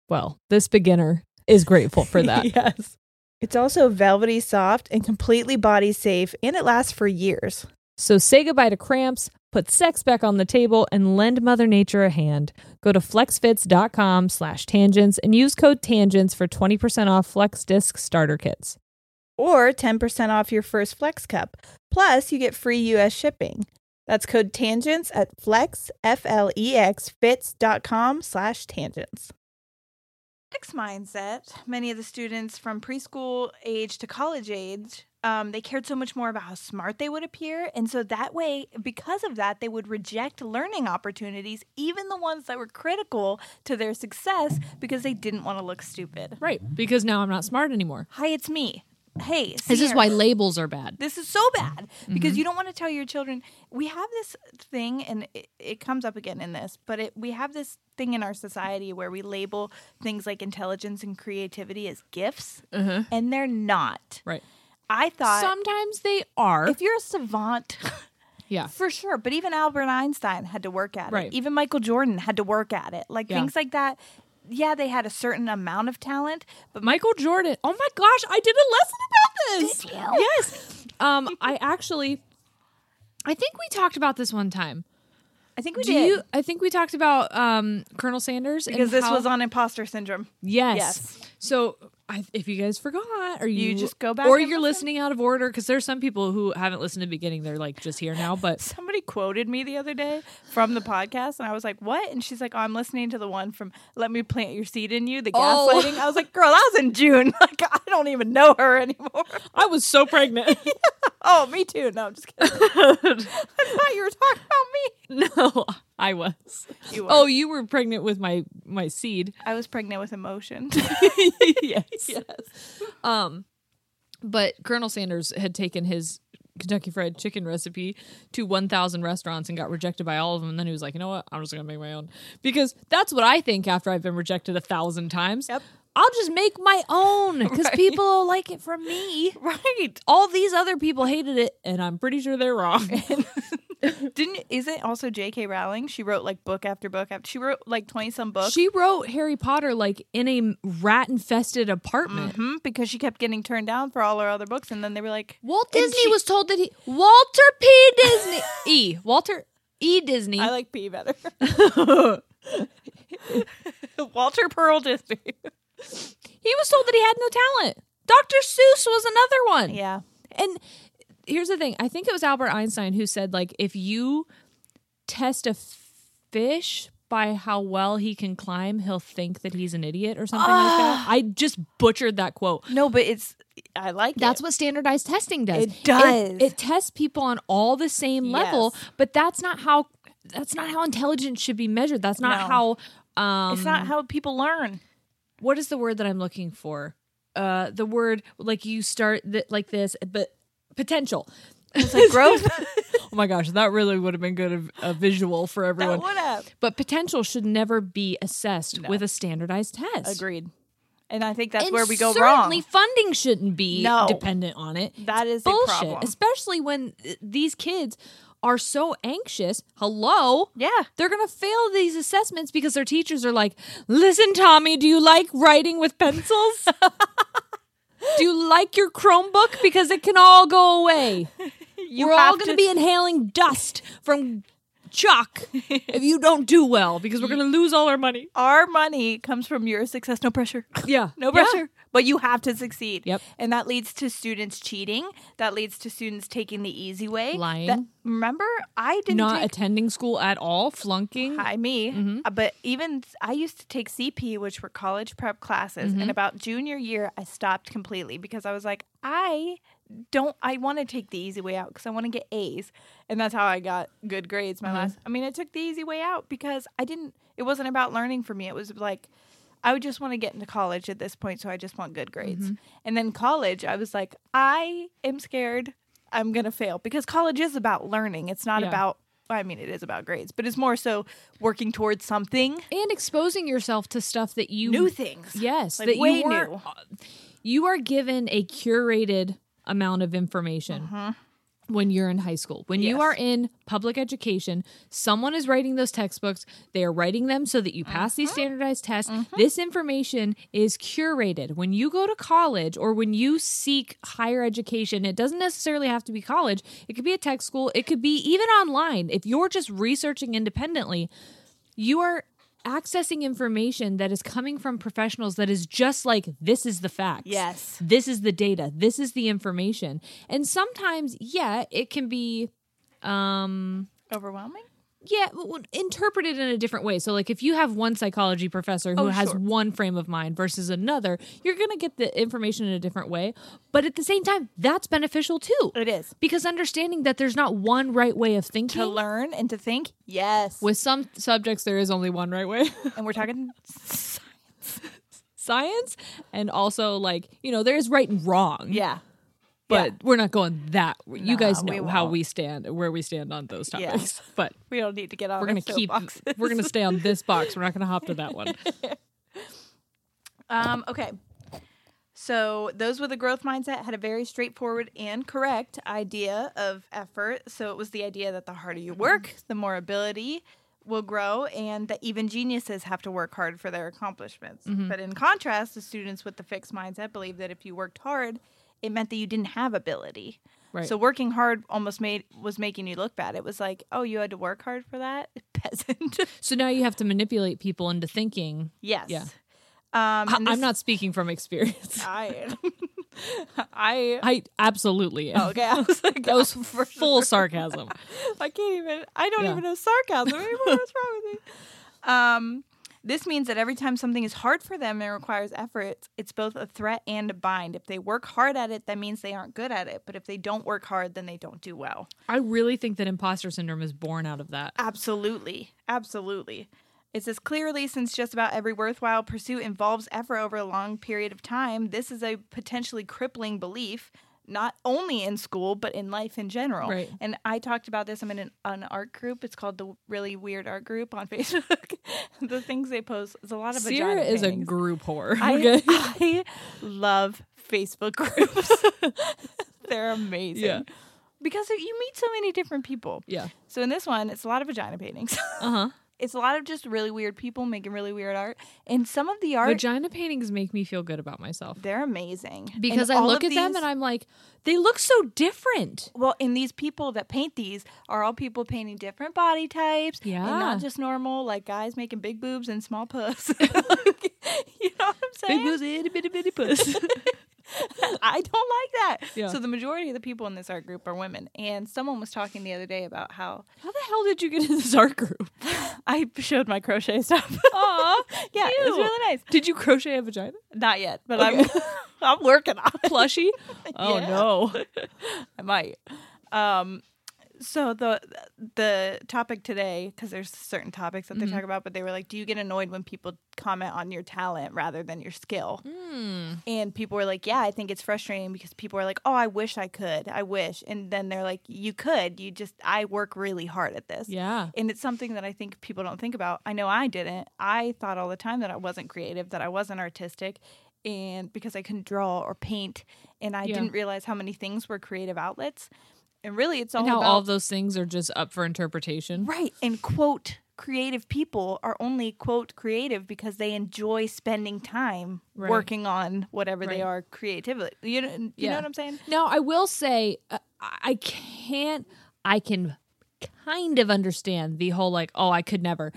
Well, this beginner is grateful for that. yes. It's also velvety soft and completely body safe and it lasts for years. So say goodbye to cramps, put sex back on the table, and lend Mother Nature a hand. Go to flexfits.com slash tangents and use code tangents for 20% off Flex Disc starter kits. Or 10% off your first Flex Cup. Plus, you get free US shipping. That's code tangents at flex, F-L-E-X, slash tangents. Next mindset, many of the students from preschool age to college age um, they cared so much more about how smart they would appear. And so that way, because of that, they would reject learning opportunities, even the ones that were critical to their success, because they didn't want to look stupid. Right, because now I'm not smart anymore. Hi, it's me. Hey, see This is why labels are bad. This is so bad because mm-hmm. you don't want to tell your children. We have this thing, and it, it comes up again in this, but it, we have this thing in our society where we label things like intelligence and creativity as gifts, uh-huh. and they're not. Right. I thought Sometimes they are. if you're a savant, yeah. for sure. But even Albert Einstein had to work at Right. it. Even Michael Jordan had to work at it. Like Yeah. things like that. Yeah, they had a certain amount of talent, but Michael Jordan. Oh my gosh, I did a lesson about this. Yes. Um, I actually, I think we talked about this one time. I think we Do did you? I think we talked about um, Colonel Sanders and because this how- was on imposter syndrome. Yes. Yes. So I, if you guys forgot, or you, You just go back or you're listen? listening out of order, because there's some people who haven't listened to the beginning. They're like just here now, but Somebody quoted me the other day from the podcast, and I was like, "What?" And she's like, oh, "I'm listening to the one from Let Me Plant Your Seed in You, the Oh. gaslighting." I was like, "Girl, that was in June. Like, I don't even know her anymore." I was so pregnant. oh, me too. No, I'm just kidding. I thought you were talking about me. no, I was. You were. Oh, you were pregnant with my my seed. I was pregnant with emotion. yes. Yes. Um, but Colonel Sanders had taken his Kentucky Fried Chicken recipe to 1,000 restaurants and got rejected by all of them. And then he was like, you know what? I'm just going to make my own. Because that's what I think after I've been rejected a thousand times. Yep. I'll just make my own because Right. people will like it from me. right. All these other people hated it, and I'm pretty sure they're wrong. Didn't isn't also J.K. Rowling? She wrote like book after book after. She wrote like twenty some books. she wrote Harry Potter like in a rat infested apartment. hmm because she kept getting turned down for all her other books, and then they were like, Walt Disney she- was told that he Walter P. Disney E. Walter E. Disney. "I like P better." Walter Pearl Disney. he was told that he had no talent. Dr. Seuss was another one. yeah, And here's the thing. I think it was Albert Einstein who said like if you test a fish by how well he can climb, he'll think that he's an idiot or something like that. I just butchered that quote. no, but it's I like That's it. what standardized testing does. It does. It, tests people on all the same level, Yes. but that's not how that's not how intelligence should be measured. That's not No. how um It's not how people learn. what is the word that I'm looking for? Uh the word like you start th- like this, but potential. It's like growth. Oh my gosh, that really would have been good a, a visual for everyone. would have But potential should never be assessed No. with a standardized test. agreed, and I think that's And where we go certainly wrong. funding shouldn't be No. dependent on it. That is a bullshit, problem. especially when uh, these kids are so anxious. Hello, Yeah, they're gonna fail these assessments because their teachers are like, "Listen, Tommy, do you like writing with pencils? do you like your Chromebook because it can all go away? you We're all gonna be inhaling dust from chuck if you don't do well because we're going to lose all our money. Our money comes from your success. No pressure. Yeah. No pressure. But you have to succeed. Yep. And that leads to students cheating. That leads to students taking the easy way. Lying. That- remember, I didn't Not take attending school at all, flunking. Hi, me. Mm-hmm. Uh, But even I used to take CP, which were college prep classes, Mm-hmm. and about junior year, I stopped completely because I was like, I don't. I want to take the easy way out because I want to get A's, and that's how I got good grades. My Mm-hmm. last. I mean, I took the easy way out because I didn't. It wasn't about learning for me. It was like. I would just want to get into college at this point, so I just want good grades. Mm-hmm. And then college, I was like, I am scared I'm going to fail because college is about learning. It's not Yeah. about I mean, it is about grades, but it's more so working towards something and exposing yourself to stuff that you new things. Yes, Like, that you weren't- new. You are given a curated amount of information when you're in high school. When you Mm-hmm. Are in public education, someone is writing those textbooks. They are writing them so that you pass Mm-hmm. these standardized tests. This information is curated. When you go to college or when you seek higher education, it doesn't necessarily have to be college. It could be a tech school, it could be even online. If you're just researching independently, you are accessing information that is coming from professionals that is just like this is the facts. Yes. This is the data. This is the information. And sometimes, yeah, it can be um Overwhelming? Yeah, w- interpreted in a different way. So like if you have one psychology professor who Oh, has sure. one frame of mind versus another, you're going to get the information in a different way. But at the same time, that's beneficial too. It is. Because understanding that there's not one right way of thinking To learn and to think, yes. with some subjects there is only one right way. and we're talking science. science and also like you know there's right and wrong yeah. But yeah. we're not going that you guys we know how we stand where we stand on those Yeah. topics but We don't need to get on we're gonna keep soapboxes. we're gonna stay on this box we're not gonna hop to that one Um, okay. So those with a growth mindset had a very straightforward and correct idea of effort. So it was the idea that the harder you work, the more ability will grow, and that even geniuses have to work hard for their accomplishments. But in contrast, the students with the fixed mindset believe that if you worked hard, it meant that you didn't have ability. Right. So working hard almost made was making you look bad. It was like, oh, you had to work hard for that, peasant. so now you have to manipulate people into thinking yes. Yeah. Um, I- i'm not speaking from experience I, I i absolutely am. Oh, okay. I was like, that was full sure. sarcasm I can't even. I don't Yeah. even know sarcasm anymore. What's wrong with me? Um, this means that every time something is hard for them and requires effort, it's both a threat and a bind. If they work hard at it, that means they aren't good at it. But if they don't work hard, then they don't do well. i really think that imposter syndrome is born out of that Absolutely. Absolutely. It says clearly, since just about every worthwhile pursuit involves effort over a long period of time, this is a potentially crippling belief, not only in school, but in life in general. Right. And I talked about this. I'm in an, an art group. It's called the Really Weird Art Group on Facebook. the things they post is a lot of Sierra is a group whore I. I love Facebook groups. They're amazing. Yeah. Because you meet so many different people. yeah So in this one, it's a lot of vagina paintings. uh-huh it's a lot of just really weird people making really weird art. And some of the art, vagina paintings make me feel good about myself they're amazing. because And I look at them and I'm like, they look so different. well, and these people that paint these are all people painting different body types. And Yeah. not just normal, like guys making big boobs and small puss. you know what I'm saying? Big boobs, itty bitty bitty puss. I don't like that. Yeah. So the majority of the people in this art group are women. And someone was talking the other day about how How the hell did you get in this art group? I showed my crochet stuff. Aw, yeah, it was really nice. Did you crochet a vagina? Not yet, but I'm I'm working on it. Plushie? Oh Yeah. no. I might. Um, so the the topic today, because there's certain topics that they mm-hmm. talk about, but they were like, "Do you get annoyed when people comment on your talent rather than your skill?" Hmm. And people were like, "Yeah, I think it's frustrating because people are like, oh, I wish I could, I wish,' and then they're like, "You could, you just, I work really hard at this." Yeah. And it's something that I think people don't think about. I know I didn't. I thought all the time that I wasn't creative, that I wasn't artistic, and because I couldn't draw or paint, and I Yeah. didn't realize how many things were creative outlets. And really, it's all And how about all those things are just up for interpretation. right. And quote creative people are only quote creative because they enjoy spending time Right. working on whatever they are creatively. You know, you know what I'm saying? Now, I will say, uh, I can't, I can kind of understand the whole like, oh, I could never.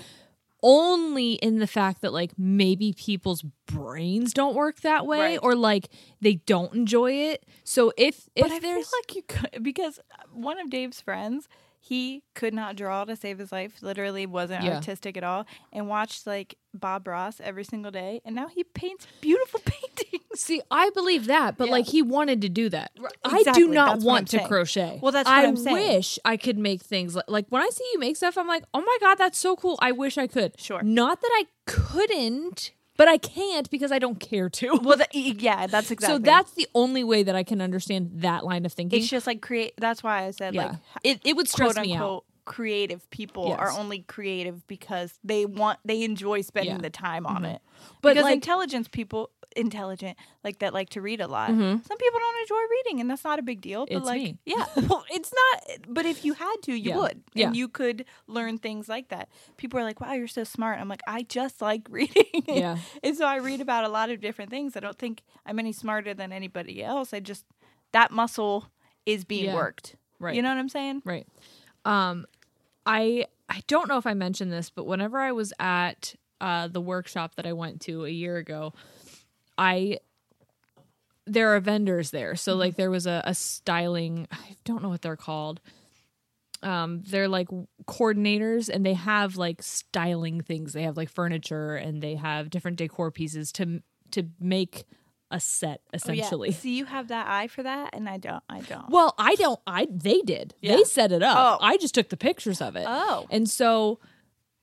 Only in the fact that like maybe people's brains don't work that way Right. or like they don't enjoy it. So if if but I feel there's like you could because one of Dave's friends, he could not draw to save his life. Literally wasn't Yeah. artistic at all, and watched like Bob Ross every single day, and now he paints beautiful paintings. See, I believe that, but Yeah. like he wanted to do that. I do not that's want to saying. crochet. Well, that's what I I'm saying. wish I could make things like, like when I see you make stuff, I'm like, oh my god, that's so cool. I wish I could. Sure. Not that I couldn't, but I can't because I don't care to. Well, the, yeah, that's exactly. So that's the only way that I can understand that line of thinking. it's just like create. That's why I said yeah, like it it would stress me out. creative people are only creative because they want they enjoy spending Yeah. the time on mm-hmm. it. But, because like- intelligence people intelligent like that like to read a lot. Mhm. Some people don't enjoy reading and that's not a big deal. But It's like me. yeah. Well it's not but if you had to, you Yeah. would. Yeah. And you could learn things like that. People are like, Wow, you're so smart. I'm like, I just like reading. Yeah. and so I read about a lot of different things. I don't think I'm any smarter than anybody else. I just that muscle is being Yeah. worked. Right. You know what I'm saying? Right. Um I I don't know if I mentioned this, but whenever I was at uh the workshop that I went to a year ago, I there are vendors there. So like there was a, a styling I don't know what they're called. Um they're like coordinators and they have like styling things. They have like furniture and they have different decor pieces to to make a set essentially. Oh, yeah. See, you have that eye for that, and I don't. I don't. Well, I don't. I they did. Yeah. They set it up. Oh. I just took the pictures of it. Oh. and so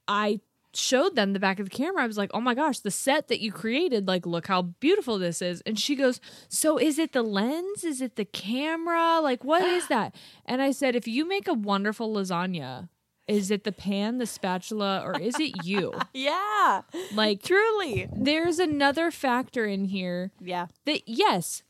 I showed them the back of the camera. I was like, "Oh my gosh, the set that you created! Like, look how beautiful this is." And she goes, "So is it the lens? Is it the camera? Like, what is that?" And I said, "If you make a wonderful lasagna." Is it the pan, the spatula, or is it you? yeah, Like, truly. there's another factor in here Yeah. that yes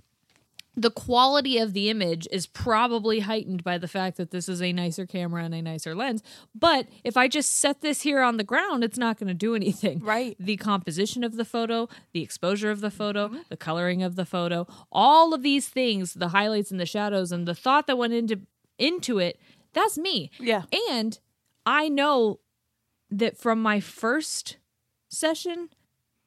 the quality of the image is probably heightened by the fact that this is a nicer camera and a nicer lens but if i just set this here on the ground it's not going to do anything Right. the composition of the photo the exposure of the photo mm-hmm. the coloring of the photo all of these things the highlights and the shadows and the thought that went into into it that's me Yeah. and i know that from my first session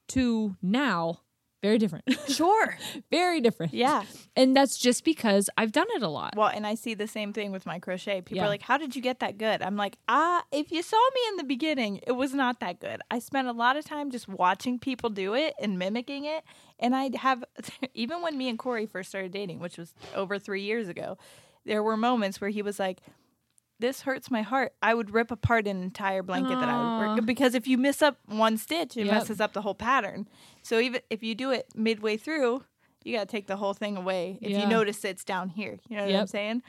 to now very different Sure. very different. Yeah. And that's just because I've done it a lot. Well, and I see the same thing with my crochet. People Yeah. are like, "How did you get that good?" I'm like, "Ah, if you saw me in the beginning, it was not that good. I spent a lot of time just watching people do it and mimicking it, and I have even when me and Corey first started dating, which was over 3 years ago, there were moments where he was like, this hurts my heart. I would rip apart an entire blanket that I would work because if you miss up one stitch, it Yep. messes up the whole pattern. So even if you do it midway through, you got to take the whole thing away. If Yeah. you notice it's down here, you know what I'm saying?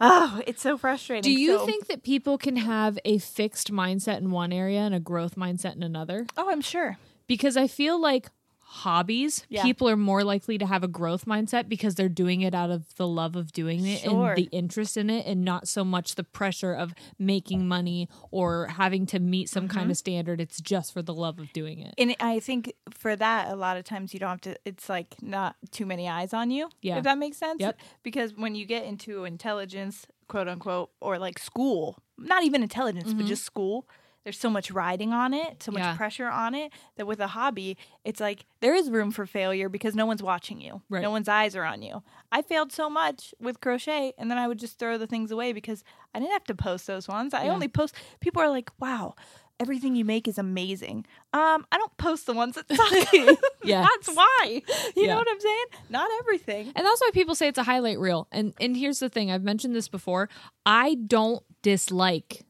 Oh, it's so frustrating. Do you So- think that people can have a fixed mindset in one area and a growth mindset in another? Oh, I'm sure. Because I feel like hobbies, Yeah. people are more likely to have a growth mindset because they're doing it out of the love of doing it Sure. and the interest in it and not so much the pressure of making money or having to meet some Mm-hmm. kind of standard. It's just for the love of doing it. And I think for that, a lot of times you don't have to, it's like not too many eyes on you. Yeah. If that makes sense. Yep. Because when you get into intelligence, quote unquote, or like school, not even intelligence, but just school, there's so much riding on it, so much. Yeah. pressure on it that with a hobby, it's like there is room for failure because no one's watching you. Right. No one's eyes are on you. I failed so much with crochet and then I would just throw the things away because I didn't have to post those ones. I Yeah. only post people are like, "Wow, everything you make is amazing." Um, I don't post the ones that suck. yeah, That's why. You Yeah. know what I'm saying? Not everything. And that's why people say it's a highlight reel. And and here's the thing, I've mentioned this before. I don't dislike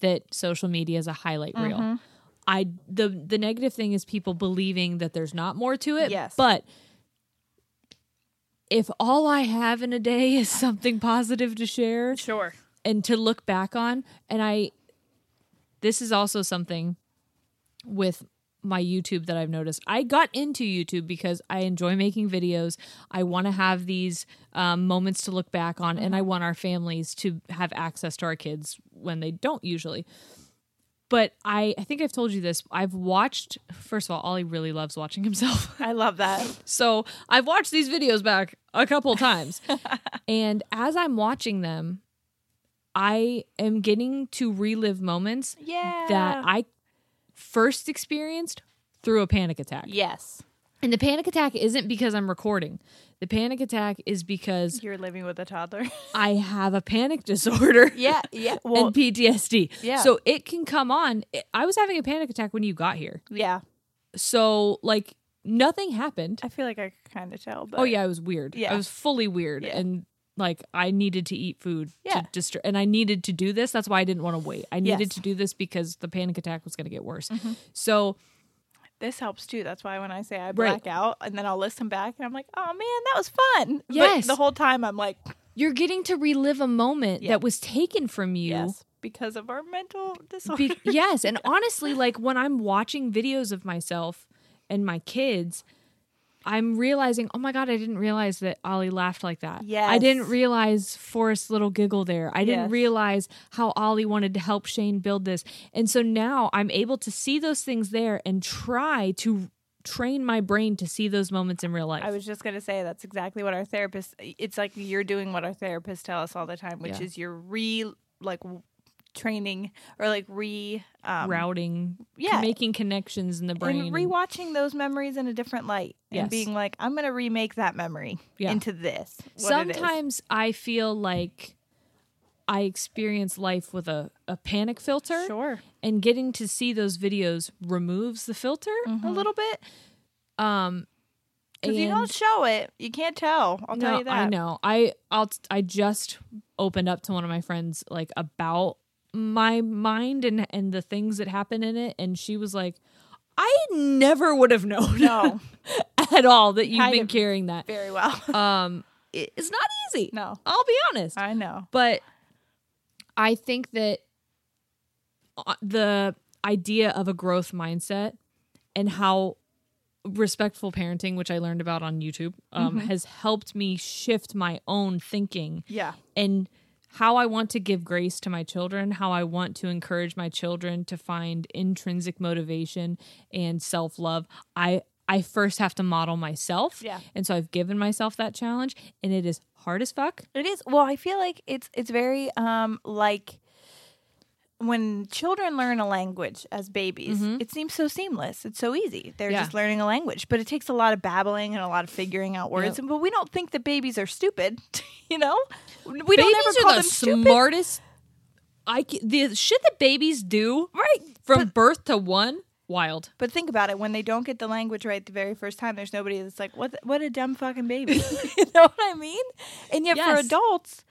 that social media is a highlight reel. Mm-hmm. I the the negative thing is people believing that there's not more to it. Yes. But if all I have in a day is something positive to share Sure. and to look back on, and I this is also something with my YouTube that I've noticed. I got into YouTube because I enjoy making videos. I want to have these um, moments to look back on, and I want our families to have access to our kids when they don't usually. But I, I think I've told you this. I've watched, first of all, Ollie really loves watching himself. I love that. So I've watched these videos back a couple times. and as I'm watching them, I am getting to relive moments Yeah. that I first experienced through a panic attack. Yes. And the panic attack isn't because I'm recording. The panic attack is because You're living with a toddler. I have a panic disorder. yeah. Yeah. Well, and PTSD. Yeah. So it can come on. I was having a panic attack when you got here. yeah. So like nothing happened. I feel like I could kind of tell. Oh, but Oh yeah, I was weird. Yeah. I was fully weird Yeah. and like I needed to eat food Yeah. to distra- and I needed to do this. That's why I didn't want to wait. I needed Yes. to do this because the panic attack was going to get worse. Mm-hmm. So this helps too. That's why when I say I Right. black out and then I'll listen back and I'm like, oh man, that was fun. Yes. But the whole time I'm like, you're getting to relive a moment Yeah. that was taken from you. yes, because of our mental disorder. Be- yes, and honestly, like when I'm watching videos of myself and my kids, I'm realizing, oh my god, I didn't realize that Ollie laughed like that. Yeah, I didn't realize Forrest's little giggle there. I didn't Yes. realize how Ollie wanted to help Shane build this. And so now I'm able to see those things there and try to train my brain to see those moments in real life. I was just gonna say that's exactly what our therapist. It's like you're doing what our therapists tell us all the time, which Yeah. is you're re like training or like re um, routing, yeah. making connections in the brain. and rewatching those memories in a different light Yes. and being like, I'm gonna remake that memory Yeah. into this. what it is. sometimes I feel like I experience life with a, a panic filter. Sure. And getting to see those videos removes the filter a little bit. Um Because you don't show it, you can't tell. I'll tell you that. I know. I I'll I just opened up to one of my friends like about my mind and and the things that happen in it and she was like I never would have known No, at all that you've been carrying that. very well. Um it- it's not easy. No. I'll be honest. I know. But I think that uh, the idea of a growth mindset and how respectful parenting, which I learned about on YouTube, um, has helped me shift my own thinking Yeah. and how I want to give grace to my children, how I want to encourage my children to find intrinsic motivation and self love. I I first have to model myself. Yeah. And so I've given myself that challenge and it is hard as fuck. It is. Well, I feel like it's it's very um like when children learn a language as babies, it seems so seamless. It's so easy. They're Mm-hmm. Yeah. just learning a language, but it takes a lot of babbling and a lot of figuring out words. Yep. But we don't think that babies are stupid, you know? We babies don't ever are call the them stupid. smartest. I the shit that babies do Right. from birth to one wild. But think about it: when they don't get the language right the very first time, there's nobody that's like, "What? What a dumb fucking baby!" you know what I mean? And yet, for adults,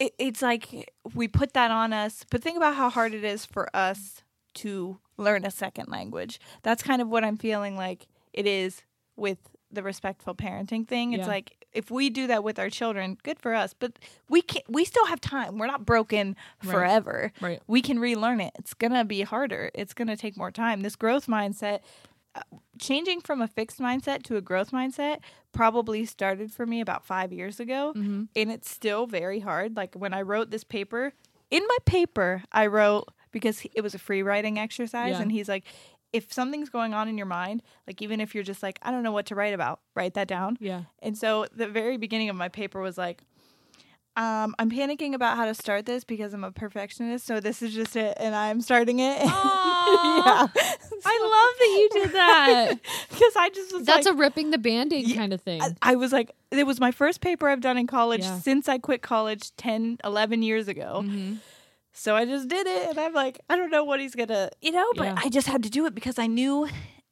it, it's like we put that on us. But think about how hard it is for us to learn a second language. That's kind of what I'm feeling like it is with the respectful parenting thing. It's Yeah. like if we do that with our children, good for us. But we can we still have time. We're not broken Right. forever. Right. We can relearn it. It's gonna be harder. It's gonna take more time. This growth mindset, uh, changing from a fixed mindset to a growth mindset, probably started for me about five years ago, Mm-hmm. and it's still very hard. Like when I wrote this paper, in my paper, I wrote because it was a free writing exercise, Yeah. and he's like. If something's going on in your mind, like even if you're just like, I don't know what to write about, write that down. Yeah. And so the very beginning of my paper was like, um, I'm panicking about how to start this because I'm a perfectionist. So this is just it, and I'm starting it. Aw. yeah, I love that you did that. because I just was That's like, a ripping the band-aid Yeah, kind of thing. I, I was like, it was my first paper I've done in college Yeah. since I quit college 10, 11 years ago. Mhm. So I just did it, and I'm like, I don't know what he's gonna, you know, but Yeah. I just had to do it because I knew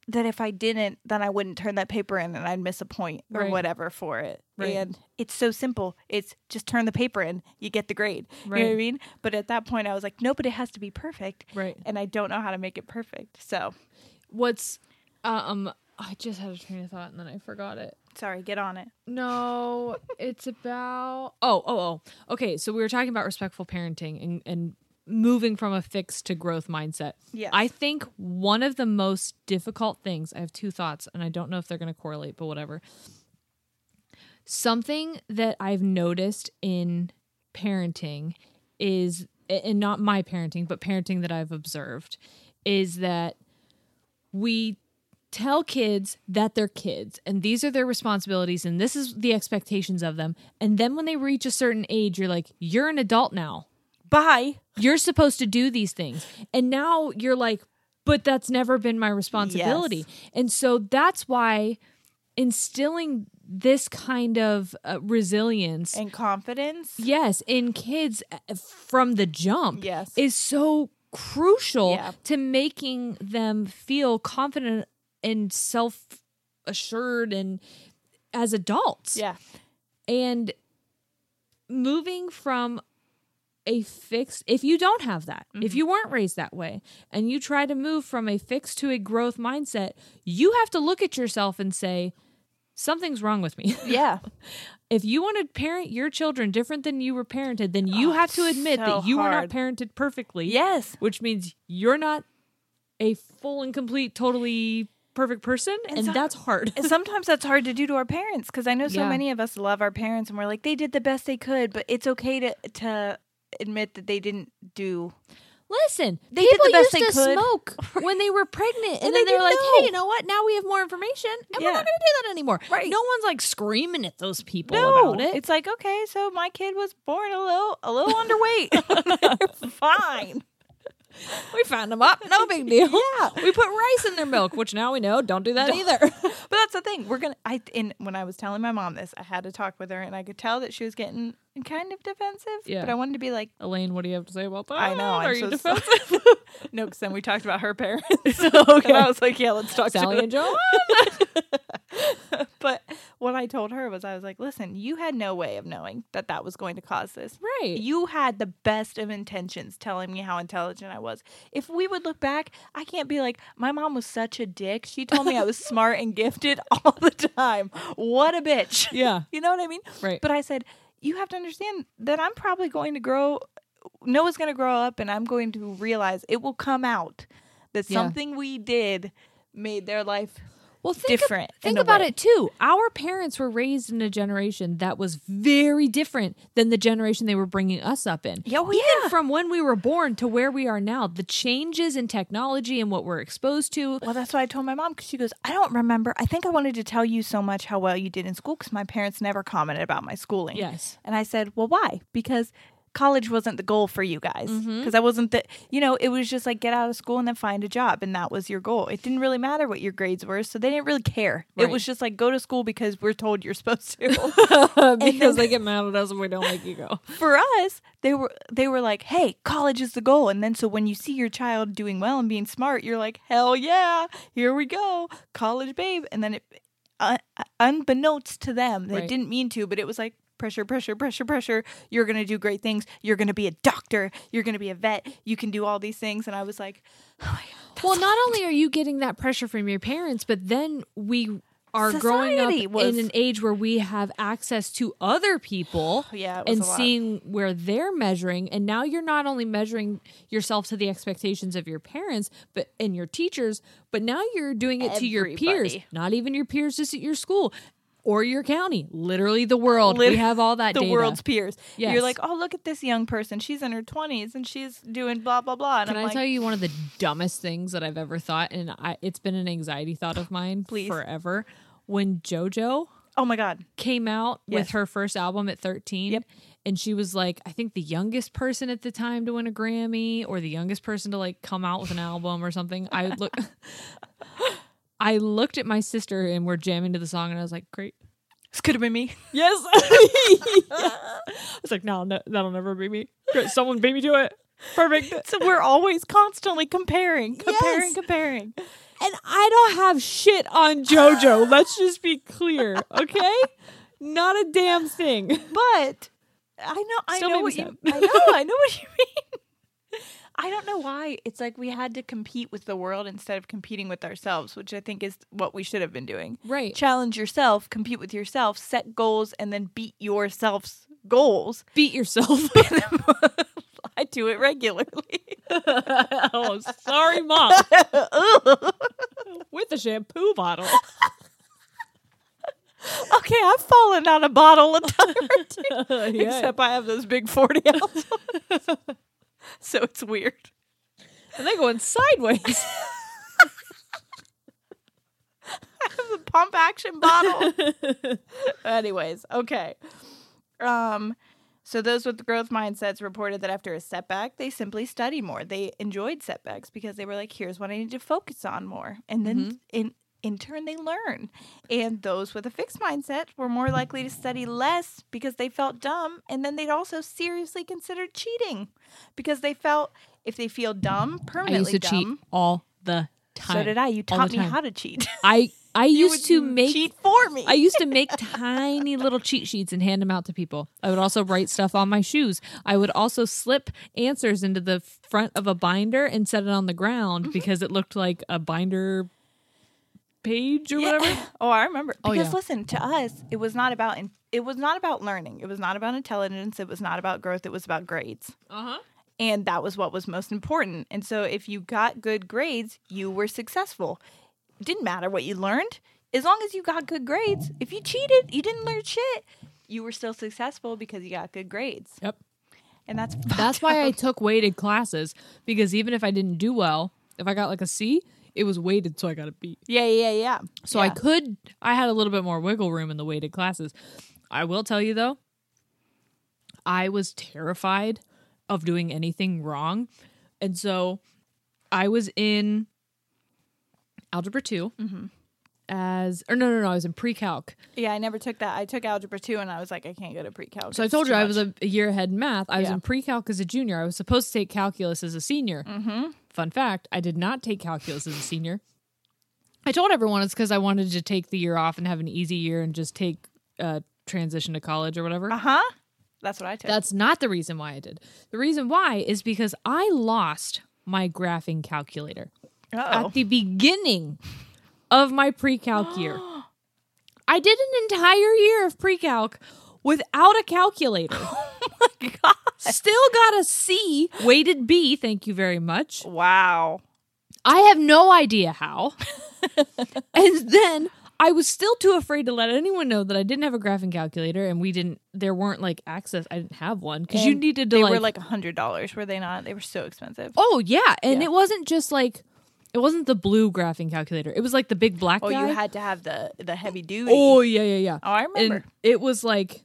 that if I didn't, then I wouldn't turn that paper in, and I'd miss a point or Right. whatever for it. Right. And it's so simple. It's just turn the paper in, you get the grade. You know what I Right. mean? But at that point, I was like, no, but it has to be perfect, Right. and I don't know how to make it perfect. So What's um I just had a train of thought and then I forgot it. sorry, get on it. No, it's about oh oh oh. Okay, so we were talking about respectful parenting and and moving from a fixed to growth mindset. Yes. I think one of the most difficult things. I have two thoughts, and I don't know if they're going to correlate, but whatever. Something that I've noticed in parenting is, and not my parenting, but parenting that I've observed, is that we tell kids that they're kids and these are their responsibilities and this is the expectations of them. And then when they reach a certain age, you're like, you're an adult now. Bye. You're supposed to do these things. And now you're like, but that's never been my responsibility. And so that's why instilling this kind of uh, resilience And confidence. yes in kids uh, from the jump Yes. is so crucial Yeah. to making them feel confident and self assured and as adults Yeah. and moving from a fixed if you don't have that if mm-hmm. you weren't raised that way and you try to move from a fixed to a growth mindset you have to look at yourself and say something's wrong with me Yeah. if you want to parent your children different than you were parented then you Oh, have to admit so that you were not parented perfectly Yes. which means you're not a full and complete totally perfect person and, so- that's hard And sometimes that's hard to do to our parents because I know so Yeah. many of us love our parents and we're like they did the best they could, but it's okay to to admit that they didn't do. Listen, They did people the best used they to could. smoke when they were pregnant, and, And then they they're like, know. "Hey, you know what? Now we have more information, and we're not going to do that anymore." Right. No one's like screaming at those people No, about it. it's like okay, so my kid was born a little a little underweight. Fine. We found them up, no big deal. Yeah. we put rice in their milk, which now we know don't do that either. But that's the thing. We're gonna. I and when I was telling my mom this, I had to talk with her, and I could tell that she was getting kind of defensive. Yeah. But I wanted to be like, Elaine, what do you have to say about that? I know. Are I'm you so defensive? no, because then we talked about her parents. okay. And I was like, yeah, let's talk Sally to and Joan? but what I told her was, I was like, listen, you had no way of knowing that that was going to cause this. Right. You had the best of intentions telling me how intelligent I was. If we would look back, I can't be like, my mom was such a dick. She told me I was smart and gifted all the time. What a bitch. Yeah. You know what I mean? Right. But I said, you have to understand that I'm probably going to grow. Noah's going to grow up, and I'm going to realize it will come out that Yeah. something we did made their life well, think different. in think about way. it too. Our parents were raised in a generation that was very different than the generation they were bringing us up in. Yeah, Even yeah. from when we were born to where we are now, the changes in technology and what we're exposed to. Well, that's what I told my mom because she goes, I don't remember. I think I wanted to tell you so much how well you did in school because my parents never commented about my schooling. Yes. And I said, Well, why? Because college wasn't the goal for you guys. Because Mm-hmm. I wasn't the, you know, it was just like get out of school and then find a job. And that was your goal. It didn't really matter what your grades were. So they didn't really care. It was just like go to school because we're told you're supposed to. because they get mad at us if we don't make you go. for us, they were they were like, "Hey, college is the goal." And then so when you see your child doing well and being smart, you're like, "Hell yeah, here we go, college babe." And then it, uh, unbeknownst to them, they Right. didn't mean to, but it was like pressure, pressure, pressure, pressure. You're gonna do great things. You're gonna be a doctor. You're gonna be a vet. You can do all these things. And I was like, "Oh my god." Well, not only are you getting that pressure from your parents, but then we are growing up was- in an age where we have access to other people Yeah, and seeing where they're measuring and now you're not only measuring yourself to the expectations of your parents but and your teachers but now you're doing it to your peers not even your peers just at your school or your county literally the world we have all that the data. world's peers. Yes. You're like, oh, look at this young person. She's in her 20s and she's doing blah blah blah. And Can I'm I like, tell you one of the dumbest things that I've ever thought, and I, it's been an anxiety thought of mine Please. forever. When JoJo oh my god, came out with her first album at 13, Yep. and she was like, I think the youngest person at the time to win a Grammy, or the youngest person to like come out with an album or something. I would look, I looked at my sister, and we're jamming to the song, and I was like, great. this could have been me. Yes. I was like, no, no, that'll never be me. Great. Someone beat me to it. Perfect. So we're always constantly comparing, comparing, Yes. comparing. And I don't have shit on JoJo. Let's just be clear, okay? Not a damn thing. But I know, I Still know what you. I know, I know what you mean. I don't know why. It's like we had to compete with the world instead of competing with ourselves, which I think is what we should have been doing. Right. Challenge yourself, compete with yourself, set goals, and then beat yourself's goals. Beat yourself. I do it regularly. oh, sorry, mom. With a shampoo bottle. Okay, I've fallen on a bottle a time or two. Yeah. Except I have those big 40 ounce. so it's weird. And they're going sideways. I have the pump action bottle. Anyways, okay. Um, So those with growth mindsets reported that after a setback, they simply study more. They enjoyed setbacks because they were like, "Here's what I need to focus on more," and then in in turn they learn. And those with a fixed mindset were more likely to study less because they felt dumb, and then they'd also seriously consider cheating because they felt if they feel dumb, I permanently used to cheat dumb. all the time. So did I. You taught me how to cheat. I I used to make cheat for me. I used to make tiny little cheat sheets and hand them out to people. I would also write stuff on my shoes. I would also slip answers into the front of a binder and set it on the ground Mm-hmm. because it looked like a binder page or whatever. Oh, I remember. Oh, Because yeah. listen, to us, it was not about in, it was not about learning. It was not about intelligence. It was not about growth. It was about grades. Uh-huh. And that was what was most important. And so if you got good grades, you were successful. It didn't matter what you learned. As long as you got good grades. If you cheated, you didn't learn shit. You were still successful because you got good grades. Yep. And that's That's why I took weighted classes because even if I didn't do well, if I got like a C, it was weighted so I got a B. Yeah, yeah, yeah. So I could I had a little bit more wiggle room in the weighted classes. I will tell you though, I was terrified of doing anything wrong. And so I was in algebra 2 Mm-hmm. As or no no no, I was in pre-calc. Yeah, I never took that. I took algebra 2 and I was like I can't go to pre-calc. So I told you I was a, a year ahead in math. I was Yeah. in pre-calc as a junior. I was supposed to take calculus as a senior. Mm-hmm. Fun fact: I did not take calculus as a senior. I told everyone it's because I wanted to take the year off and have an easy year and just take uh, transition to college or whatever. Uh-huh. That's what I took. That's not the reason why I did. The reason why is because I lost my graphing calculator Uh-oh. at the beginning of my pre-calc year. I did an entire year of pre-calc without a calculator. Oh God. Still got a C, weighted B, thank you very much. Wow. I have no idea how. and then I was still too afraid to let anyone know that I didn't have a graphing calculator and we didn't there weren't like access I didn't have one cuz you needed to They like, were like a hundred dollars, were they not? They were so expensive. Oh yeah, and Yeah. it wasn't just like it wasn't the blue graphing calculator. It was like the big black Oh, guy. you had to have the the heavy duty. Oh yeah, yeah, yeah. Oh, I remember. And it was like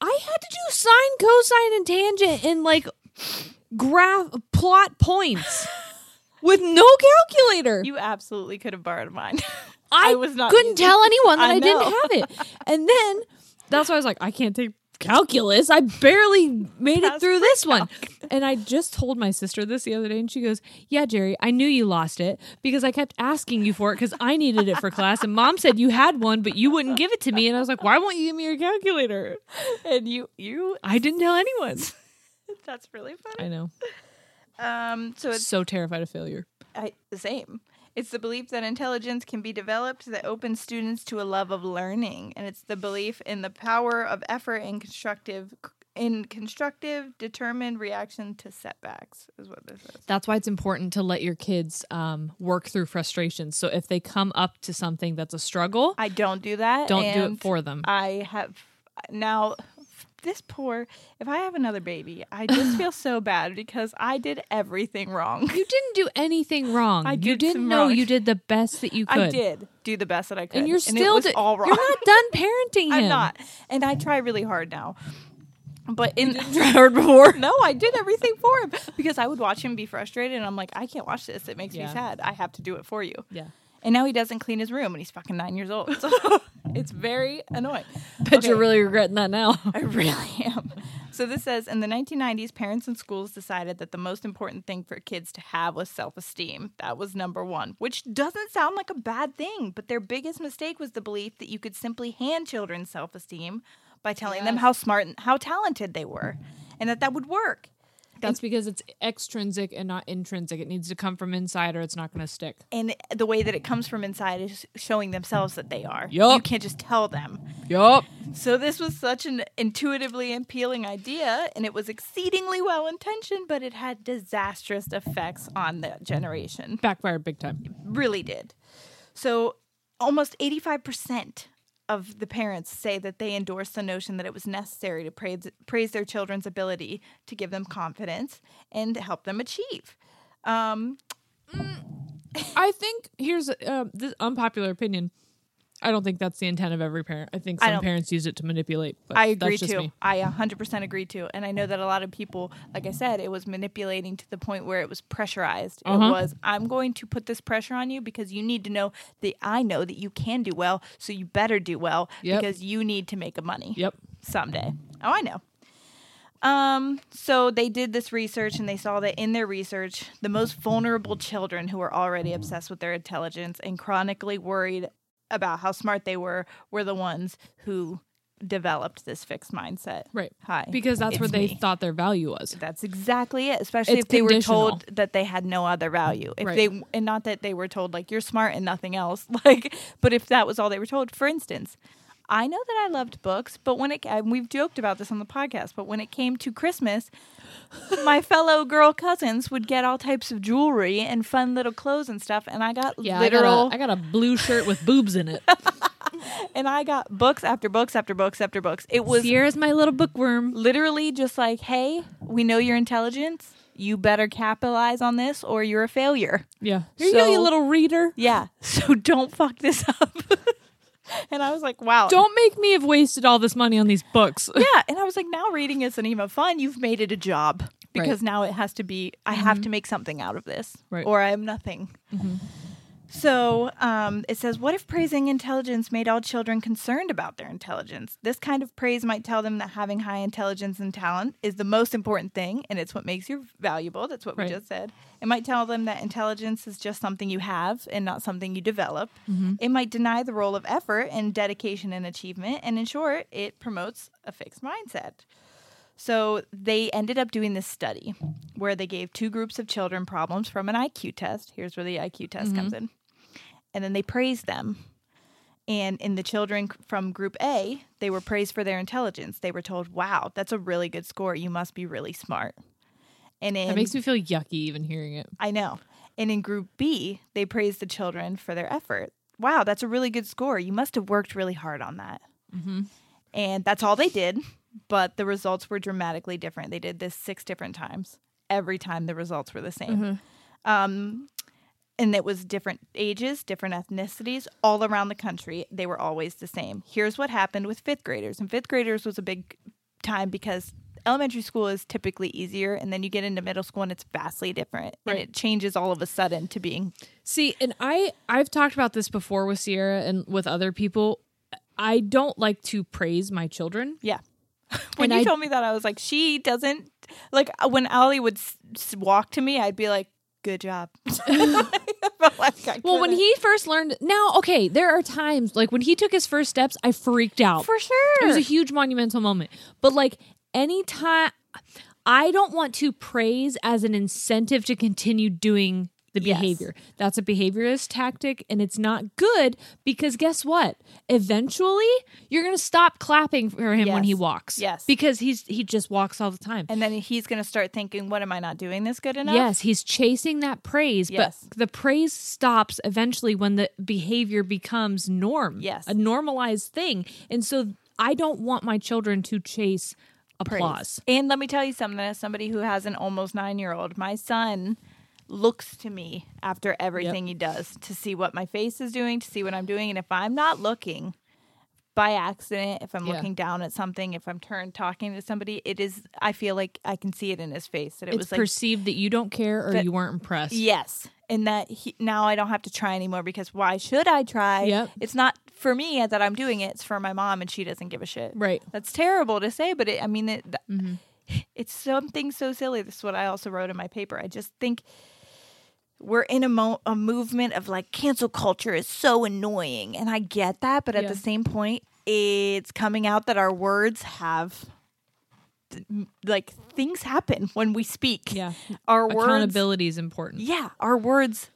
I had to do sine, cosine, and tangent and like graph plot points with no calculator. you absolutely could have borrowed mine. I, I was not couldn't using- tell anyone that I, I didn't have it. And then that's why I was like, I can't take calculus. I barely made it through this one. And I just told my sister this the other day, and she goes, Yeah, Jerry, I knew you lost it because I kept asking you for it because I needed it for class. And mom said you had one, but you wouldn't give it to me. And I was like, Why won't you give me your calculator? and you you I didn't tell anyone. that's really funny. I know. Um so it's So terrified of failure. I, the same. It's the belief that intelligence can be developed that opens students to a love of learning, and it's the belief in the power of effort and constructive in constructive, determined reaction to setbacks. Is what this is. That's why it's important to let your kids um, work through frustrations. So if they come up to something that's a struggle, I don't do that. don't do it for them. I have now this poor. If I have another baby, I just feel so bad because I did everything wrong. You didn't do anything wrong. I you did didn't know wong. you did the best that you could. I did do the best that I could, And you're still do- all wrong. You're not done parenting him. I'm not, and I try really hard now. But in hard before. no, I did everything for him because I would watch him be frustrated, and I'm like, I can't watch this. It makes Yeah. me sad. I have to do it for you. Yeah. And now he doesn't clean his room, and he's fucking nine years old. So it's very annoying. Bet you're really regretting that now. I really am. So this says in the 1990s, parents and schools decided that the most important thing for kids to have was self-esteem. That was number one, which doesn't sound like a bad thing, but their biggest mistake was the belief that you could simply hand children self-esteem by telling them how smart and how talented they were, and that that would work. That's because it's extrinsic and not intrinsic. It needs to come from inside or it's not going to stick. And the way that it comes from inside is showing themselves that they are. Yup. You can't just tell them. Yup. So this was such an intuitively appealing idea, and it was exceedingly well intentioned, but it had disastrous effects on the generation. Backfired big time. Really did. So almost 85% of the parents say that they endorse the notion that it was necessary to praise, praise their children's ability to give them confidence and help them achieve. Um, I think here's uh, this unpopular opinion. I don't think that's the intent of every parent. I think some don't- parents use it to manipulate. But I agree too. me. I 100% agree too. And I know that a lot of people, like I said, it was manipulating to the point where it was pressurized. It Uh-huh. was, I'm going to put this pressure on you because you need to know that I know that you can do well. So you better do well Yep. because you need to make a money Yep. someday. Oh, I know. Um, so they did this research and they saw that in their research, the most vulnerable children who were already obsessed with their intelligence and chronically worried about how smart they were were the ones who developed this fixed mindset. Right. Hi. Because that's where they me. thought their value was. That's exactly it. Especially It's if they were told that they had no other value. If Right. they and not that they were told like you're smart and nothing else. Like, but if that was all they were told, for instance, I know that I loved books, but when it and we've joked about this on the podcast, but when it came to Christmas, my fellow girl cousins would get all types of jewelry and fun little clothes and stuff, and I got Yeah, literal I got, a, I got a blue shirt with boobs in it. and I got books after books after books after books. It was Sierra's my little bookworm. literally just like, hey, we know your intelligence. You better capitalize on this or you're a failure. Yeah. Here you go, you So- little reader. Yeah. So don't fuck this up. and I was like, wow. Don't make me have wasted all this money on these books. Yeah. And I was like, now reading isn't even fun. You've made it a job because Right. Mm-hmm. now it has to be, I have to make something out of this Right. Mm-hmm. or I am nothing. So um, it says, What if praising intelligence made all children concerned about their intelligence? This kind of praise might tell them that having high intelligence and talent is the most important thing, and it's what makes you valuable. That's what Right. we just said. It might tell them that intelligence is just something you have and not something you develop. It might deny the role of effort and dedication and achievement. And in short, it promotes a fixed mindset. So they ended up doing this study where they gave two groups of children problems from an IQ test. Here's where the IQ test comes in. And then they praised them. And in the children from group A, they were praised for their intelligence. They were told, wow, that's a really good score. You must be really smart. And in, That makes me feel yucky even hearing it. I know. And in group B, they praised the children for their effort. Wow, that's a really good score. You must have worked really hard on that. And that's all they did, but the results were dramatically different. They did this six different times. Every time the results were the same. Um, and it was different ages, different ethnicities, all around the country. They were always the same. Here's what happened with fifth graders. And fifth graders was a big time because elementary school is typically easier, and then you get into middle school and it's vastly different. And Right. it changes all of a sudden to being See, and I I've talked about this before with Sierra and with other people. I don't like to praise my children. Yeah. when And you I- told me that, I was like, she doesn't like uh, when Allie would s- walk to me, I'd be like, good job. Like Well, when he first learned, now okay, there are times like when he took his first steps, I freaked out. for sure, It was a huge monumental moment. But like anytime I don't want to praise as an incentive to continue doing the Yes. behavior. That's a behaviorist tactic and it's not good because guess what? Eventually you're going to stop clapping for him when he walks. Yes. Because he's he just walks all the time. and then he's gonna start thinking, what am I not doing this good enough? Yes, he's chasing that praise, Yes. but the praise stops eventually when the behavior becomes norm. Yes. A normalized thing. And so I don't want my children to chase praise. applause. And let me tell you something as somebody who has an almost nine year old, my son looks to me after everything he does to see what my face is doing, to see what I'm doing. And if I'm not looking by accident, if I'm Yeah. looking down at something, if I'm turned talking to somebody, it is, I feel like I can see it in his face that it it's was like, perceived that you don't care or that- you weren't impressed. Yes. And that he, now I don't have to try anymore because why should I try? Yep. It's not for me that I'm doing it. It's for my mom and she doesn't give a shit. Right. That's terrible to say, but it, I mean, it, Mm-hmm. it's something so silly. This is what I also wrote in my paper. I just think we're in a, mo- a movement of like cancel culture is so annoying. And I get that. But at Yeah. the same point, it's coming out that our words have like things happen when we speak. Yeah. Our words Accountability is important. yeah, our words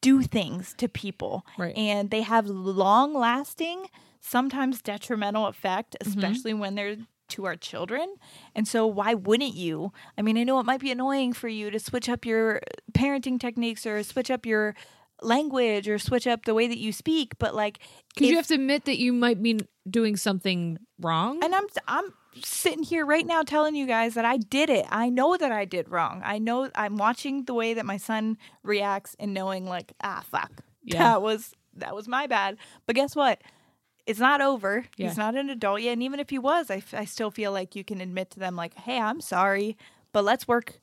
do things to people. Right. And they have long lasting, sometimes detrimental effect, Mm-hmm. especially when they're to our children. And so why wouldn't you? I mean, I know it might be annoying for you to switch up your parenting techniques or switch up your language or switch up the way that you speak, but like Because you have to admit that you might be doing something wrong. and I'm I'm sitting here right now telling you guys that I did it. I know that I did wrong. I know I'm watching the way that my son reacts and knowing like ah fuck Yeah. that was that was my bad. But guess what? It's not over. Yeah. He's not an adult yet. And even if he was, I, f- I still feel like you can admit to them, like, hey, I'm sorry, but let's work.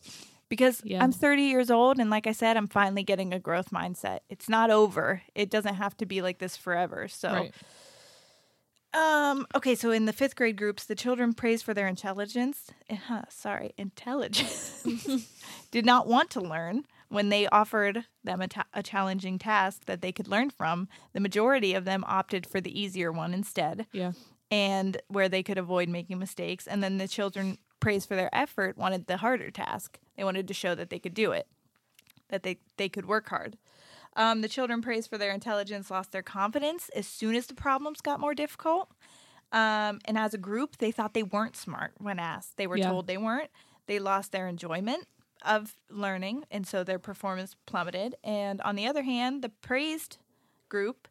Because Yeah. I'm 30 years old. And like I said, I'm finally getting a growth mindset. It's not over. It doesn't have to be like this forever. So. Right. Um. Okay. So in the fifth grade groups, the children praised for their intelligence. Uh, sorry, intelligence. did not want to learn when they offered them a, ta- a challenging task that they could learn from. The majority of them opted for the easier one instead, Yeah. and where they could avoid making mistakes. And then the children praised for their effort wanted the harder task. They wanted to show that they could do it, that they they could work hard. Um, the children praised for their intelligence lost their confidence as soon as the problems got more difficult. Um, and as a group, they thought they weren't smart when asked. They were Yeah. told they weren't. They lost their enjoyment of learning, and so their performance plummeted. And on the other hand, the praised group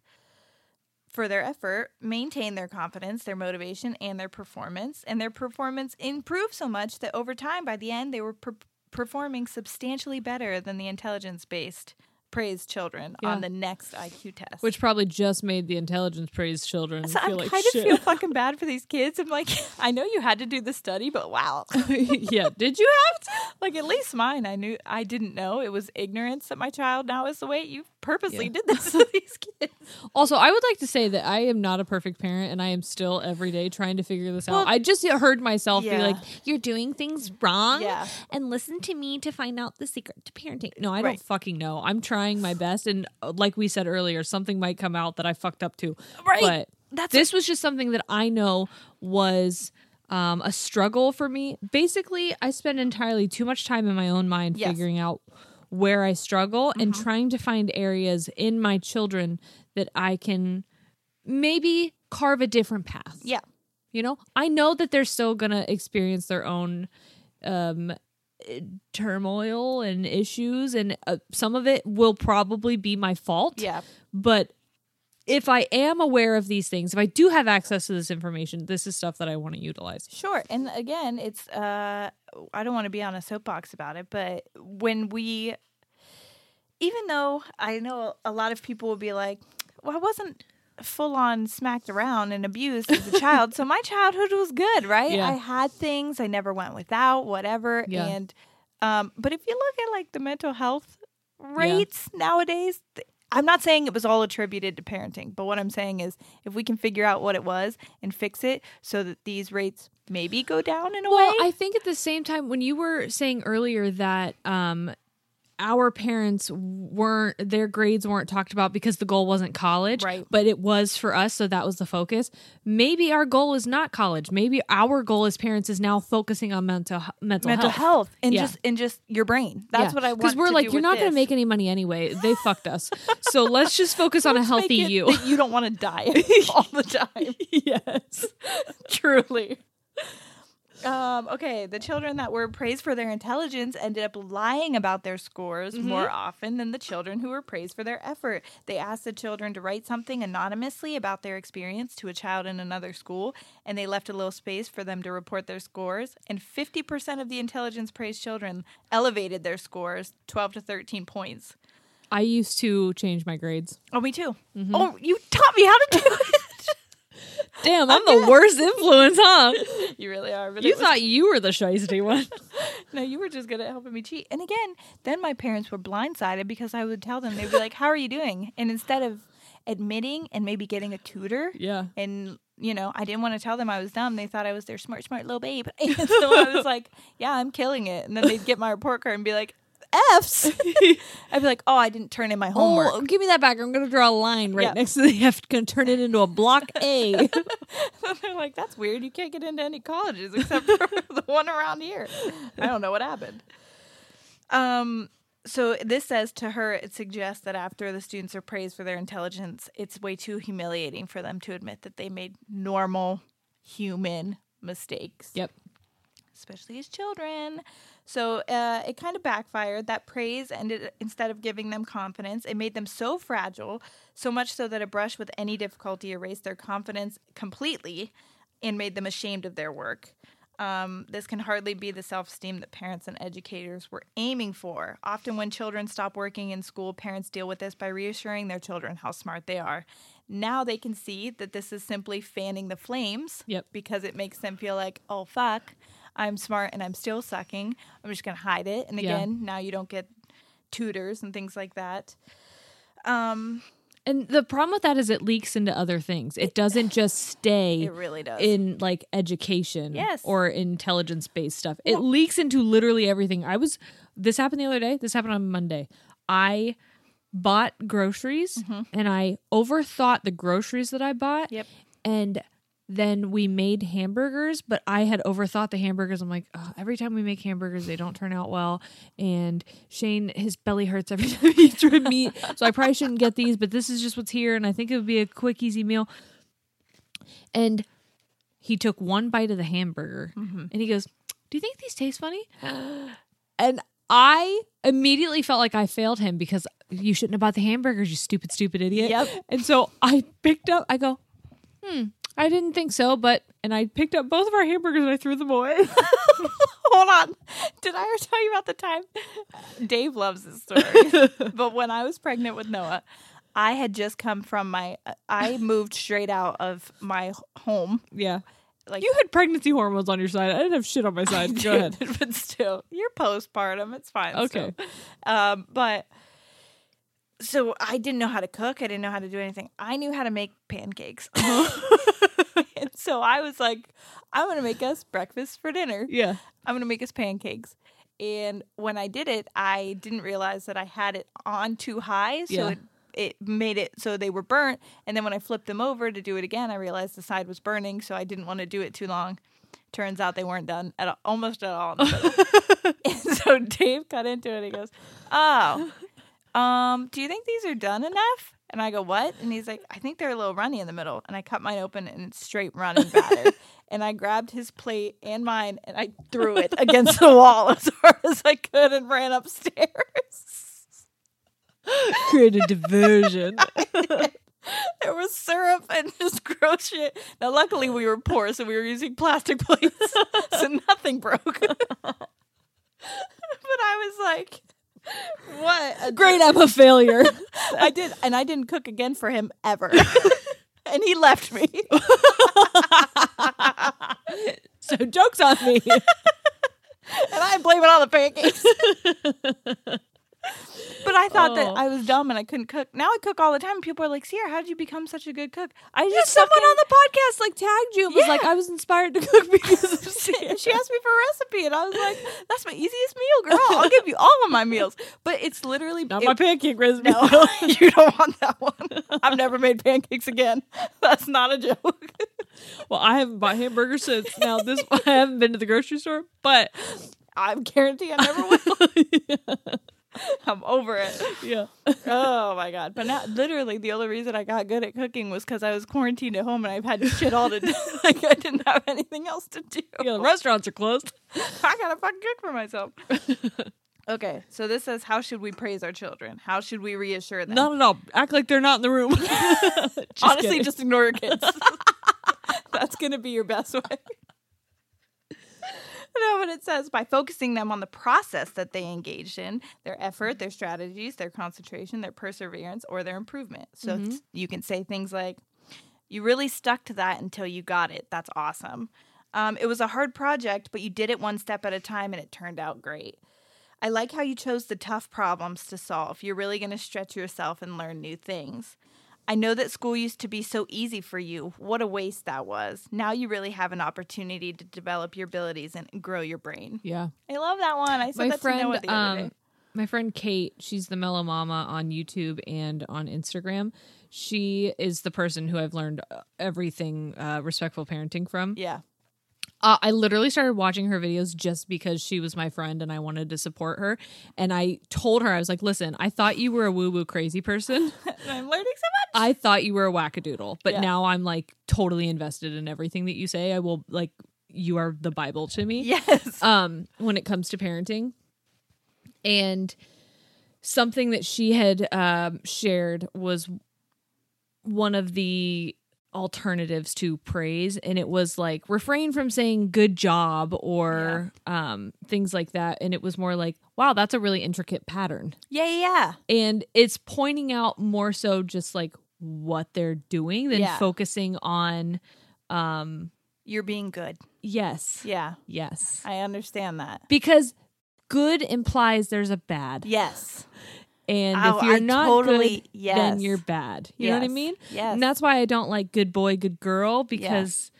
for their effort maintained their confidence, their motivation, and their performance. And their performance improved so much that over time, by the end, they were per- performing substantially better than the intelligence based praised children Yeah. on the next IQ test. Which probably just made the intelligence praise children so feel like kind shit. of feel fucking bad for these kids. I'm like, I know you had to do the study, but wow. yeah. Did you have to? like at least mine, I knew I didn't know it was ignorance that my child now is the way you purposely Yeah. did this to these kids. Also, I would like to say that I am not a perfect parent and I am still every day trying to figure this Well, out. I just heard myself be like, You're doing things wrong. Yeah. And listen to me to find out the secret to parenting. No, I Right. don't fucking know. I'm trying my best. And uh, like we said earlier, something might come out that I fucked up too. Right. But That's this was just something that I know was um, a struggle for me. Basically, I spend entirely too much time in my own mind Yes. figuring out where I struggle and Mm-hmm. trying to find areas in my children that I can maybe carve a different path. Yeah. You know, I know that they're still going to experience their own um turmoil and issues and uh, some of it will probably be my fault. Yeah. But if I am aware of these things, if I do have access to this information, this is stuff that I want to utilize. Sure. And again, it's uh I don't want to be on a soapbox about it, but when we even though I know a lot of people will be like, "Well, I wasn't full on smacked around and abused as a child, so my childhood was good, right? Yeah. I had things, I never went without, whatever." Yeah. And um but if you look at like the mental health rates nowadays, th- I'm not saying it was all attributed to parenting, but what I'm saying is if we can figure out what it was and fix it so that these rates maybe go down in a Well, way. I think at the same time, when you were saying earlier that um, our parents weren't, their grades weren't talked about because the goal wasn't college, Right. But it was for us, so that was the focus. Maybe our goal is not college. Maybe our goal as parents is now focusing on mental mental, mental health. health, and Yeah. just and just your brain. That's Yeah. what I want. Because we're like, you're not going to make any money anyway. They fucked us. So let's just focus on a Let's healthy you. you don't want to die all the time. yes, truly. Um, okay, the children that were praised for their intelligence ended up lying about their scores Mm-hmm. more often than the children who were praised for their effort. They asked the children to write something anonymously about their experience to a child in another school, and they left a little space for them to report their scores. And 50% of the intelligence praised children elevated their scores 12 to 13 points. I used to change my grades. Oh, me too. Mm-hmm. Oh, you taught me how to do it. Damn, I'm the worst influence, huh? you really are. But You was- thought you were the shiesty one. No, you were just good at helping me cheat. And again, then my parents were blindsided because I would tell them, they'd be like, How are you doing? And instead of admitting and maybe getting a tutor, Yeah. and you know, I didn't want to tell them I was dumb. They thought I was their smart, smart little babe. And so I was like, Yeah, I'm killing it. And then they'd get my report card and be like, F's. I'd be like, Oh, I didn't turn in my homework. Oh, give me that back. I'm going to draw a line right Yeah. next to the F. Going to turn it into a block A. They're like, That's weird. You can't get into any colleges except for the one around here. I don't know what happened. Um, so this says to her, it suggests that after the students are praised for their intelligence, it's way too humiliating for them to admit that they made normal human mistakes. yep. Especially as children. So uh, it kind of backfired. That praise ended instead of giving them confidence, it made them so fragile, so much so that a brush with any difficulty erased their confidence completely and made them ashamed of their work. Um, this can hardly be the self esteem that parents and educators were aiming for. Often, when children stop working in school, parents deal with this by reassuring their children how smart they are. Now they can see that this is simply fanning the flames Yep. because it makes them feel like, oh, fuck, I'm smart and I'm still sucking. I'm just going to hide it. And Yeah. again, now you don't get tutors and things like that. Um, And the problem with that is it leaks into other things. It doesn't just stay it really does. in like education Yes. or intelligence based stuff. it leaks into literally everything. I was this happened the other day. This happened on Monday. I bought groceries and I overthought the groceries that I bought. Yep. And then we made hamburgers, but I had overthought the hamburgers. I'm like, oh, every time we make hamburgers, they don't turn out well. And Shane, his belly hurts every time he eats red meat. So I probably shouldn't get these, but this is just what's here. And I think it would be a quick, easy meal. And he took one bite of the hamburger and he goes, Do you think these taste funny? And I immediately felt like I failed him because you shouldn't have bought the hamburgers, you stupid, stupid idiot. Yep. And so I picked up, I go, hmm, I didn't think so, but, and I picked up both of our hamburgers and I threw them away. Hold on. Did I ever tell you about the time? Dave loves this story. but when I was pregnant with Noah, I had just come from my, I moved straight out of my home. yeah. Like, You had pregnancy hormones on your side. I didn't have shit on my side. Go ahead. but still, you're postpartum. It's fine. Okay. Um, but so I didn't know how to cook. I didn't know how to do anything. I knew how to make pancakes. and so I was like, I'm going to make us breakfast for dinner. Yeah. I'm going to make us pancakes. And when I did it, I didn't realize that I had it on too high. So Yeah. it, it made it so they were burnt. And then when I flipped them over to do it again, I realized the side was burning. So I didn't want to do it too long. Turns out they weren't done at all, almost at all. in the middle. and so Dave got into it. He goes, Oh, um, do you think these are done enough? And I go, What? And he's like, I think they're a little runny in the middle. And I cut mine open and it's straight running batter. and I grabbed his plate and mine and I threw it against the wall as hard as I could and ran upstairs. Create a diversion. there was syrup and just gross shit. Now, luckily, we were poor, so we were using plastic plates, so nothing broke. but I was like, "What? a Great, I'm a failure. I did, and I didn't cook again for him ever. and he left me. so joke's on me. and I blame it on the pancakes. But I thought Oh. that I was dumb and I couldn't cook. Now I cook all the time. People are like, "Sierra, how did you become such a good cook?" I Yeah, just someone fucking- on the podcast like tagged you and was like, I was inspired to cook because of Sierra. she asked me for a recipe, and I was like, "That's my easiest meal, girl. I'll give you all of my meals." But it's literally Not it- my pancake recipe. No, you don't want that one. I've never made pancakes again. That's not a joke. Well, I haven't bought hamburgers since. Now this I haven't been to the grocery store, but I guarantee I never will. I'm over it. yeah. Oh my god! But now, literally, the only reason I got good at cooking was because I was quarantined at home and I've had shit all to do. like I didn't have anything else to do. Yeah, the restaurants are closed. I gotta fucking cook for myself. okay, so this says, how should we praise our children? How should we reassure them? Not at all. Act like they're not in the room. Just Honestly, kidding. just ignore your kids. That's gonna be your best way. No, but it says by focusing them on the process that they engaged in, their effort, their strategies, their concentration, their perseverance, or their improvement. So it's- you can say things like, You really stuck to that until you got it. That's awesome. Um, it was a hard project, but you did it one step at a time and it turned out great. I like how you chose the tough problems to solve. You're really going to stretch yourself and learn new things. I know that school used to be so easy for you. What a waste that was. Now you really have an opportunity to develop your abilities and grow your brain. yeah. I love that one. I said my that to Noah friend the other um day. my friend Kate, she's the Mellow Mama on YouTube and on Instagram. She is the person who I've learned uh, everything uh, respectful parenting from. Yeah. Uh, I literally started watching her videos just because she was my friend and I wanted to support her. And I told her, I was like, listen, I thought you were a woo woo crazy person. I'm learning so much. I thought you were a wackadoodle, but Yeah. now I'm like totally invested in everything that you say. I will like you are the Bible to me. yes. Um, when it comes to parenting. And something that she had um shared was one of the alternatives to praise and it was like refrain from saying good job or um things like that and it was more like wow that's a really intricate pattern Yeah, yeah. and it's pointing out more so just like what they're doing than Yeah. focusing on um You're being good. yes Yeah, yes I understand that. because good implies there's a bad Yes. And Oh, if you're I not totally- good yes. then you're bad you know what i mean Yes. and that's why i don't like good boy good girl because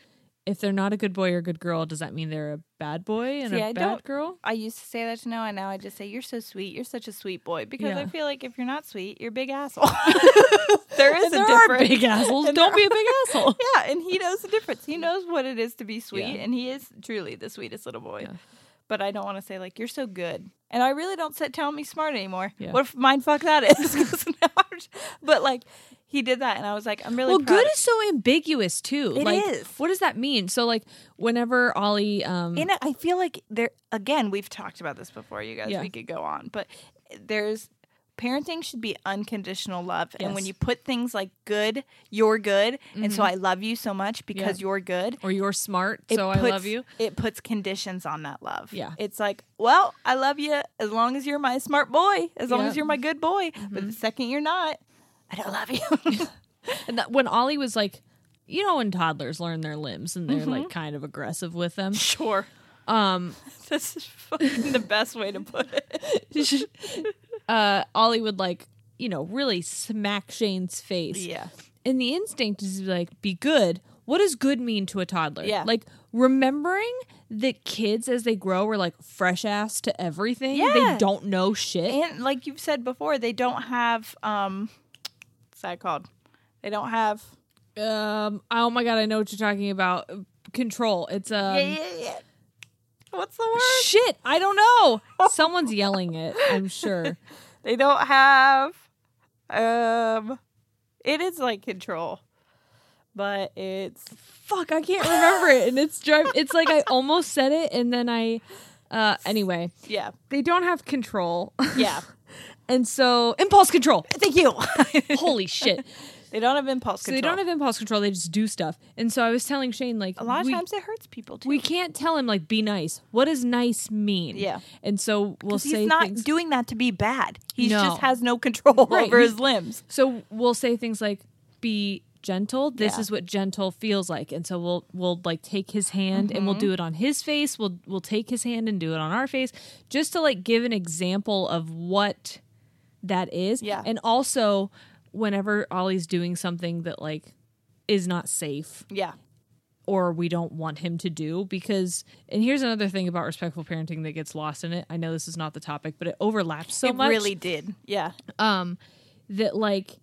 if they're not a good boy or good girl does that mean they're a bad boy and See, a I bad girl I used to say that to Noah, and now I just say, You're so sweet. You're such a sweet boy. Because I feel like if you're not sweet, you're a big asshole. there is And a there are big assholes don't be a big asshole Yeah, and he knows the difference. He knows what it is to be sweet, Yeah. and he is truly the sweetest little boy. But I don't want to say like you're so good, and I really don't sit tell me smart anymore. Yeah. What if mind fuck that is? 'Cause now I'm just- but like he did that, and I was like, I'm really well good is so ambiguous too It like is. what does that mean so like whenever ollie um in it, I feel like there again. We've talked about this before, you guys. Yeah. We could go on, but there's parenting should be unconditional love, and when you put things like good, you're good, and so I love you so much because Yeah. you're good. or you're smart it so i puts- love you It puts conditions on that love. Yeah. It's like, well, I love you as long as you're my smart boy, as long as you're my good boy. But Mm-hmm. the second you're not, I don't love you. and that when ollie was like you know when toddlers learn their limbs and they're Mm-hmm. like kind of aggressive with them sure. um This is fucking the best way to put it. uh ollie would like you know really smack shane's face Yeah. and the instinct is like be good what does good mean to a toddler Yeah. like remembering that kids as they grow are like fresh ass to everything Yeah. they don't know shit And like you've said before, they don't have um what's that called? They don't have um oh my god i know what you're talking about control it's um Yeah, yeah, yeah. What's the word? shit i don't know someone's yelling it i'm sure They don't have um it is like control. But it's fuck i can't remember it and it's drive it's like i almost said it and then i uh anyway yeah. they don't have control Yeah. and so impulse control Thank you. holy shit they don't have impulse so control. they don't have impulse control they just do stuff and so i was telling shane like a lot of we, times it hurts people too. we can't tell him like be nice what does nice mean Yeah. and so we'll 'Cause say he's not things doing that to be bad. He No. just has no control Right, over he's- his limbs. So we'll say things like be gentle. This Yeah. is what gentle feels like. And so we'll we'll like take his hand and we'll Mm-hmm. do it on his face. We'll we'll take his hand and do it on our face just to like give an example of what that is. Yeah. And also whenever Ollie's doing something that like is not safe Yeah. or we don't want him to do because and here's another thing about respectful parenting that gets lost in it. I know this is not the topic, but it overlaps so it much It really did. Yeah. um that like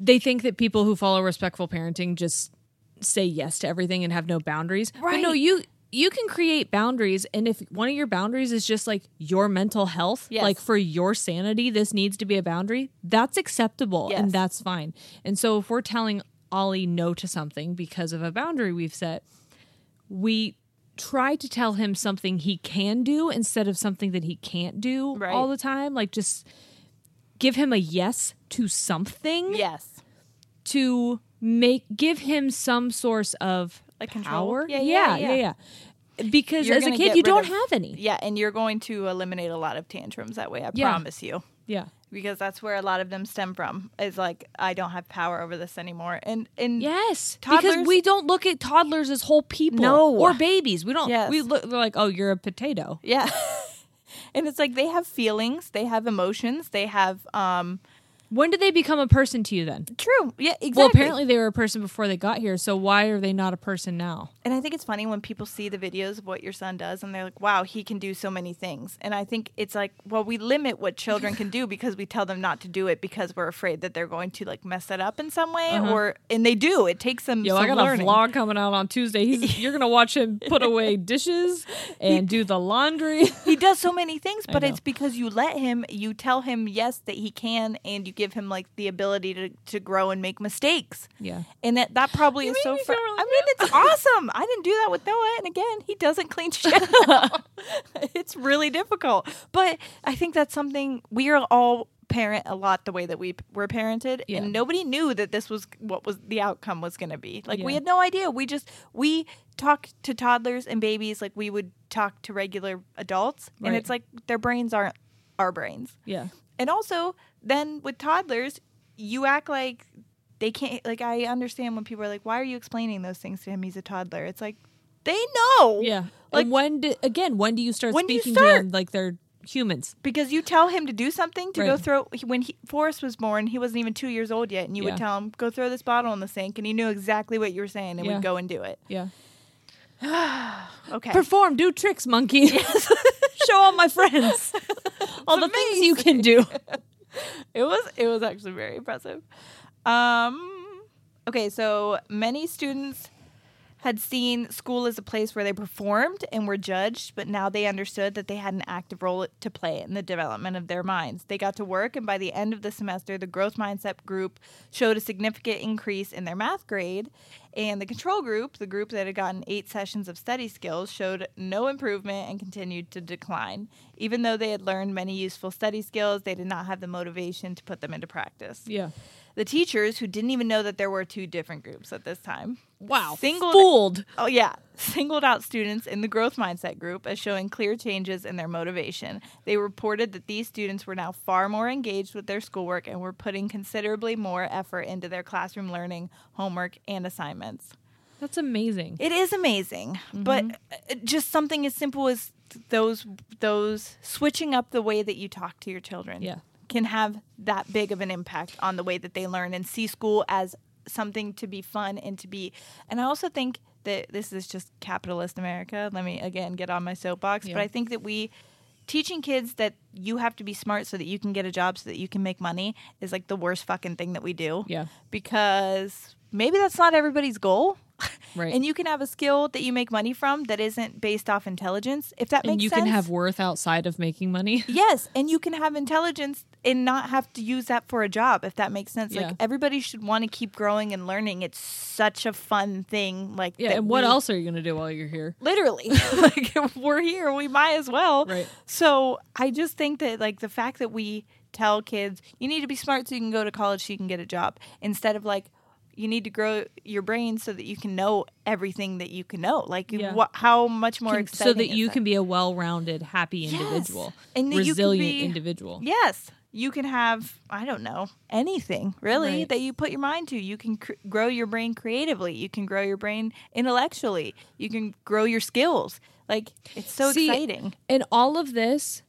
they think that people who follow respectful parenting just say yes to everything and have no boundaries. But no, Right. you you can create boundaries and if one of your boundaries is just like your mental health, Yes. like for your sanity, this needs to be a boundary, that's acceptable Yes. and that's fine. And so if we're telling Ollie no to something because of a boundary we've set, we try to tell him something he can do instead of something that he can't do Right. all the time. Like just give him a yes to something Yes. to make give him some source of Like control? power. Yeah, yeah, yeah, yeah. yeah. yeah. Because You're as a kid, you don't of- have any. Yeah, and you're going to eliminate a lot of tantrums that way. I Yeah. promise you. Yeah. Because that's where a lot of them stem from. Is like I don't have power over this anymore. And and Yes, Toddlers- because we don't look at toddlers as whole people, No. or babies. We don't. Yes. We look they're like, oh, you're a potato. Yeah. and it's like they have feelings, they have emotions, they have um When did they become a person to you then? true. Yeah, exactly. Well, apparently they were a person before they got here. So why are they not a person now? And I think it's funny when people see the videos of what your son does and they're like, wow, he can do so many things. And I think it's like, well, we limit what children can do because we tell them not to do it because we're afraid that they're going to like mess it up in some way uh-huh. or, and they do. It takes them Yo, some I got learning. a vlog coming out on Tuesday. He's, you're gonna watch him put away dishes and do the laundry. he does so many things, but it's because you let him, you tell him yes that he can, and you give him like the ability to, to grow and make mistakes. Yeah. And that, that probably is so fr- feel really I mean, it's awesome. I didn't do that with Noah. And again, he doesn't clean shit it's really difficult. But I think that's something we are all parent a lot the way that we p- were parented Yeah. and nobody knew that this was what was the outcome was going to be like we had no idea we just we talk to toddlers and babies like we would talk to regular adults and it's like their brains aren't our brains Yeah. and also then with toddlers you act like they can't like i understand when people are like why are you explaining those things to him he's a toddler it's like they know Yeah. Like- and when do, again, when do you start When do you speaking to start? them like they're humans? because you tell him to do something to go throw when he, Forrest was born he wasn't even two years old yet and you Yeah. would tell him go throw this bottle in the sink and he knew exactly what you were saying and Yeah. would go and do it Yeah. okay Perform, do tricks, monkey. Show all my friends all the things you can do. it was it was actually very impressive. Um okay so many students had seen school as a place where they performed and were judged but now they understood that they had an active role to play in the development of their minds. They got to work and by the end of the semester the growth mindset group showed a significant increase in their math grade and the control group the group that had gotten eight sessions of study skills showed no improvement and continued to decline even though they had learned many useful study skills they did not have the motivation to put them into practice Yeah. The teachers who didn't even know that there were two different groups at this time Wow. singled Fooled. oh yeah singled out students in the growth mindset group as showing clear changes in their motivation they reported that these students were now far more engaged with their schoolwork and were putting considerably more effort into their classroom learning homework and assignments That's amazing. it is amazing, but uh, just something as simple as those those switching up the way that you talk to your children Yeah. Can have that big of an impact on the way that they learn and see school as something to be fun and to be and I also think that this is just capitalist America. Let me again get on my soapbox, Yeah. but I think that we teaching kids that you have to be smart so that you can get a job so that you can make money is like the worst fucking thing that we do Yeah. because maybe that's not everybody's goal. Right. And you can have a skill that you make money from that isn't based off intelligence. If that makes. and you can have worth outside of making money. Yes, and you can have intelligence and not have to use that for a job if that makes sense. Yeah. Like everybody should want to keep growing and learning. It's such a fun thing. Like Yeah. And what we- else are you going to do while you're here? literally like if we're here we might as well Right. so i just think that like the fact that we tell kids you need to be smart so you can go to college so you can get a job instead of like you need to grow your brain so that you can know everything that you can know like Yeah. what, how much more Can- so that you can be a well-rounded, happy individual, And that you can resilient individual. Yes. You can have, I don't know, anything really Right. that you put your mind to. You can cr- grow your brain creatively. You can grow your brain intellectually. You can grow your skills. Like, it's so See, exciting. And all of this,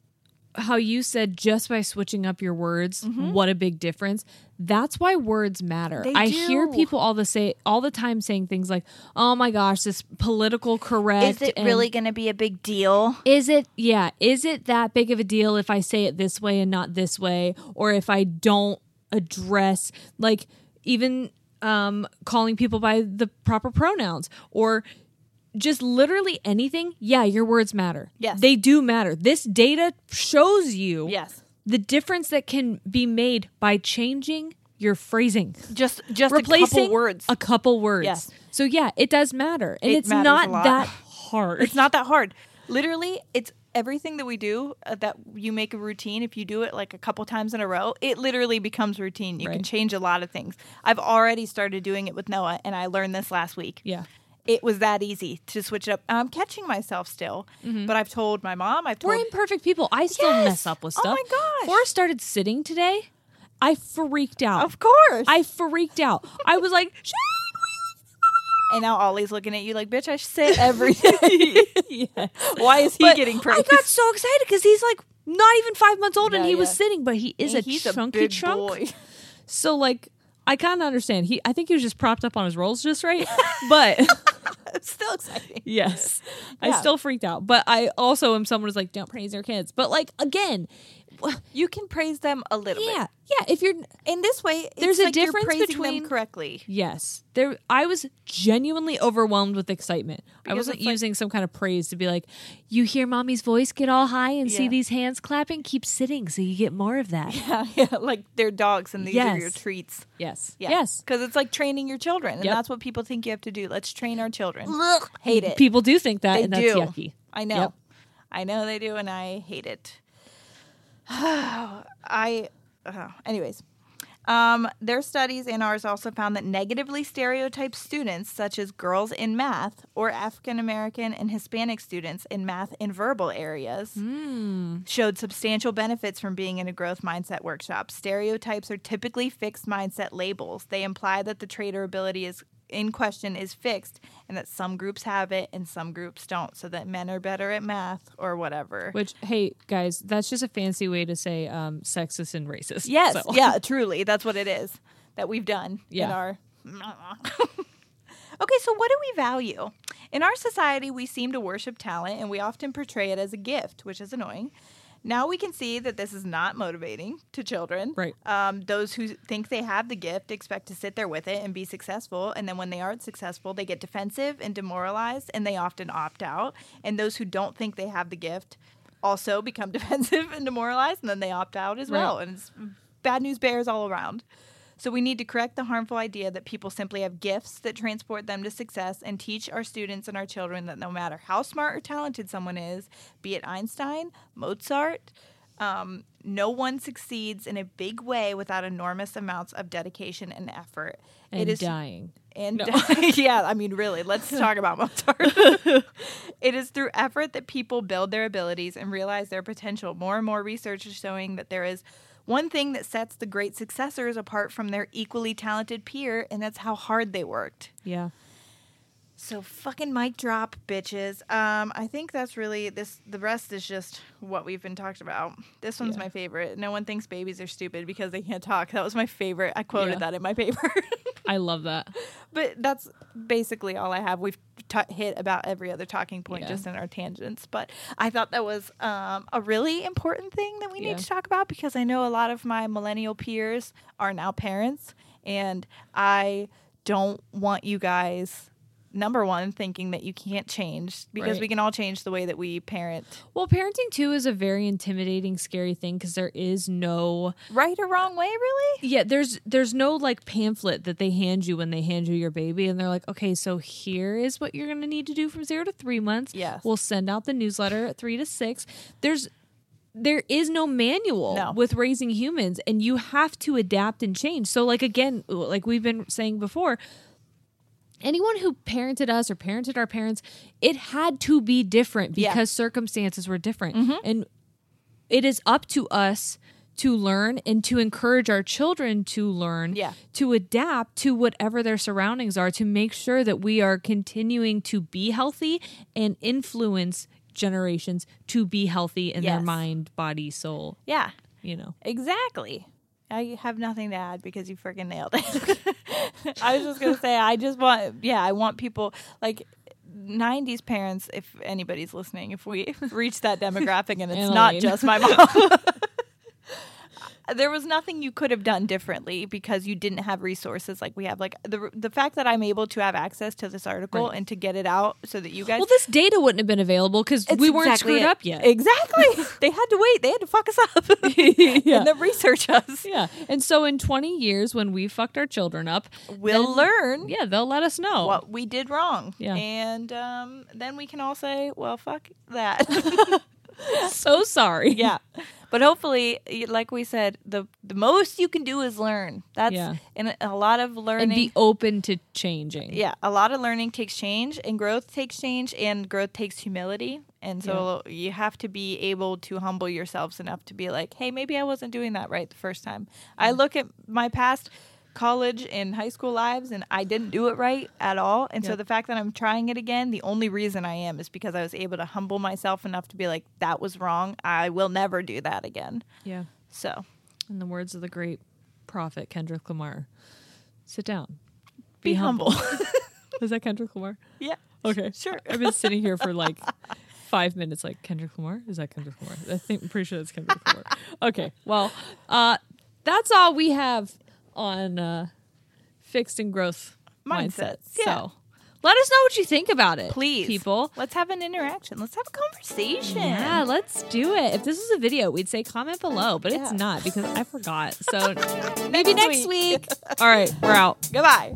how you said just by switching up your words, what a big difference. That's why words matter. Mm-hmm. They I hear people all the say all the time saying things like, "Oh my gosh, this political correct." Is it really going to be a big deal? Is it yeah, is it that big of a deal if I say it this way and not this way or if I don't address like even um calling people by the proper pronouns or just literally anything? Yeah, your words matter. Yes. They do matter. This data shows you Yes. the difference that can be made by changing your phrasing. Just just Replacing a couple words. A couple words. Yes. So yeah, it does matter. And It it's not that hard. it's not that hard. Literally, it's everything that we do uh, that you make a routine. If you do it like a couple times in a row, it literally becomes routine. You can change a lot of things. I've already started doing it with Noah, and I learned this last week. Yeah. It was that easy to switch it up. I'm catching myself still, mm-hmm. but I've told my mom. I've told We're imperfect people. I still Yes. mess up with stuff. Oh my gosh. Forrest started sitting today. I freaked out. of course. I freaked out. I was like, and now Ollie's looking at you like, bitch, I sit everything. yes. Why is he But getting I got so excited because he's like not even five months old and Yeah, he was sitting, but he is a He's chunky big chunk. boy. So like, I kind of understand. He, I think he was just propped up on his rolls just right. but It's still exciting. yes, I still freaked out. But I also am someone who's like, don't praise your kids. But like again, You can praise them a little bit. yeah, yeah. If you're In this way, it's There's a like you're difference praising between- them correctly. Yes. There I was genuinely overwhelmed with excitement. I wasn't it's like- using some kind of praise to be like, you hear mommy's voice get all high and see these hands clapping, keep sitting so you get more of that. Yeah, yeah, like they're dogs and these are your treats. Yes. Yeah. Yes. Because it's like training your children. And Yep. that's what people think you have to do. Let's train our children. Hate it. People do think that they and that's do. yucky. I know. Yep. I know they do, and I hate it. I uh, anyways. Um, their studies and ours also found that negatively stereotyped students, such as girls in math or African American and Hispanic students in math and verbal areas, showed substantial benefits from being in a growth mindset workshop. Stereotypes are typically fixed mindset labels. They imply that the trait or ability is in question is fixed and that some groups have it and some groups don't so that men are better at math or whatever Which, hey, guys, that's just a fancy way to say um, sexist and racist. Yes, So- yeah, truly. That's what it is that we've done in Yeah. our. okay, so what do we value? In our society, we seem to worship talent and we often portray it as a gift, which is annoying. Now we can see that this is not motivating to children. Right. Um, those who think they have the gift expect to sit there with it and be successful. And then when they aren't successful, they get defensive and demoralized and they often opt out. And those who don't think they have the gift also become defensive and demoralized and then they opt out as Right. well. And it's bad news bears all around. So we need to correct the harmful idea that people simply have gifts that transport them to success and teach our students and our children that no matter how smart or talented someone is, be it Einstein, Mozart, um, no one succeeds in a big way without enormous amounts of dedication and effort. And dying. And yeah, I mean, really, let's talk about Mozart. it is through effort that people build their abilities and realize their potential. More and more research is showing that there is one thing that sets the great successors apart from their equally talented peer, and that's how hard they worked. Yeah. So fucking mic drop, bitches. Um, I think that's really this. The rest is just what we've been talked about. This one's Yeah. my favorite. No one thinks babies are stupid because they can't talk. That was my favorite. I quoted Yeah. that in my paper. I love that. but that's basically all I have. We've t- hit about every other talking point Yeah. just in our tangents. But I thought that was um, a really important thing that we need to talk about because I know a lot of my millennial peers are now parents, and I don't want you guys. Number one, thinking that you can't change because Right. we can all change the way that we parent, Well, parenting too is a very intimidating, scary thing because there is no right or wrong way, really. yeah, there's there's no like pamphlet that they hand you when they hand you your baby, and they're like, okay, so here is what you're gonna need to do from zero to three months. Yes. we'll send out the newsletter at three to six. There's there is no manual No. with raising humans, and you have to adapt and change. So, like again, like we've been saying before, anyone who parented us or parented our parents, it had to be different Yeah. Mm-hmm. because circumstances were different. And it is up to us to learn and to encourage our children to learn, Yeah. to adapt to whatever their surroundings are, to make sure that we are continuing to be healthy and influence generations to be healthy in their mind, body, soul, Yeah, you know. Exactly. I have nothing to add because you freaking nailed it. I was just gonna say I just want yeah, I want people like 90s parents if anybody's listening if we reach that demographic and it's not just my mom there was nothing you could have done differently because you didn't have resources like we have like the the fact that I'm able to have access to this article Right. and to get it out so that you guys Well, this data wouldn't have been available because we weren't exactly screwed it. up yet. Exactly. they had to wait. They had to fuck us up. Yeah. And then research us. Yeah. And so in 20 years, when we fucked our children up, We'll then- learn Yeah, they'll let us know. what we did wrong. Yeah. And um, then we can all say, well, fuck that. so sorry. yeah. But hopefully, like we said, the, the most you can do is learn. That's Yeah. and a- a lot of learning. And be open to changing. yeah, a lot of learning takes change, and growth takes change, and growth takes humility. And so you have to be able to humble yourselves enough to be like, hey, maybe I wasn't doing that right the first time. I look at my past college and high school lives, and I didn't do it right at all. And so the fact that I'm trying it again, the only reason I am is because I was able to humble myself enough to be like, that was wrong. I will never do that again. Yeah. So In the words of the great prophet Kendrick Lamar, sit down. be, humble. Is that Kendrick Lamar? yeah. Okay. Sure. I've been sitting here for like five minutes like Kendrick Lamar? Is that Kendrick Lamar? I think I'm pretty sure that's Kendrick Lamar. Okay. Well, uh that's all we have on uh fixed and growth Mindsets, mindsets. yeah. So let us know what you think about it. Please. People. Let's have an interaction. Let's have a conversation. Yeah, let's do it. If this was a video, we'd say comment below, but it's not because I forgot. So maybe next week. week. All right, we're out. Goodbye.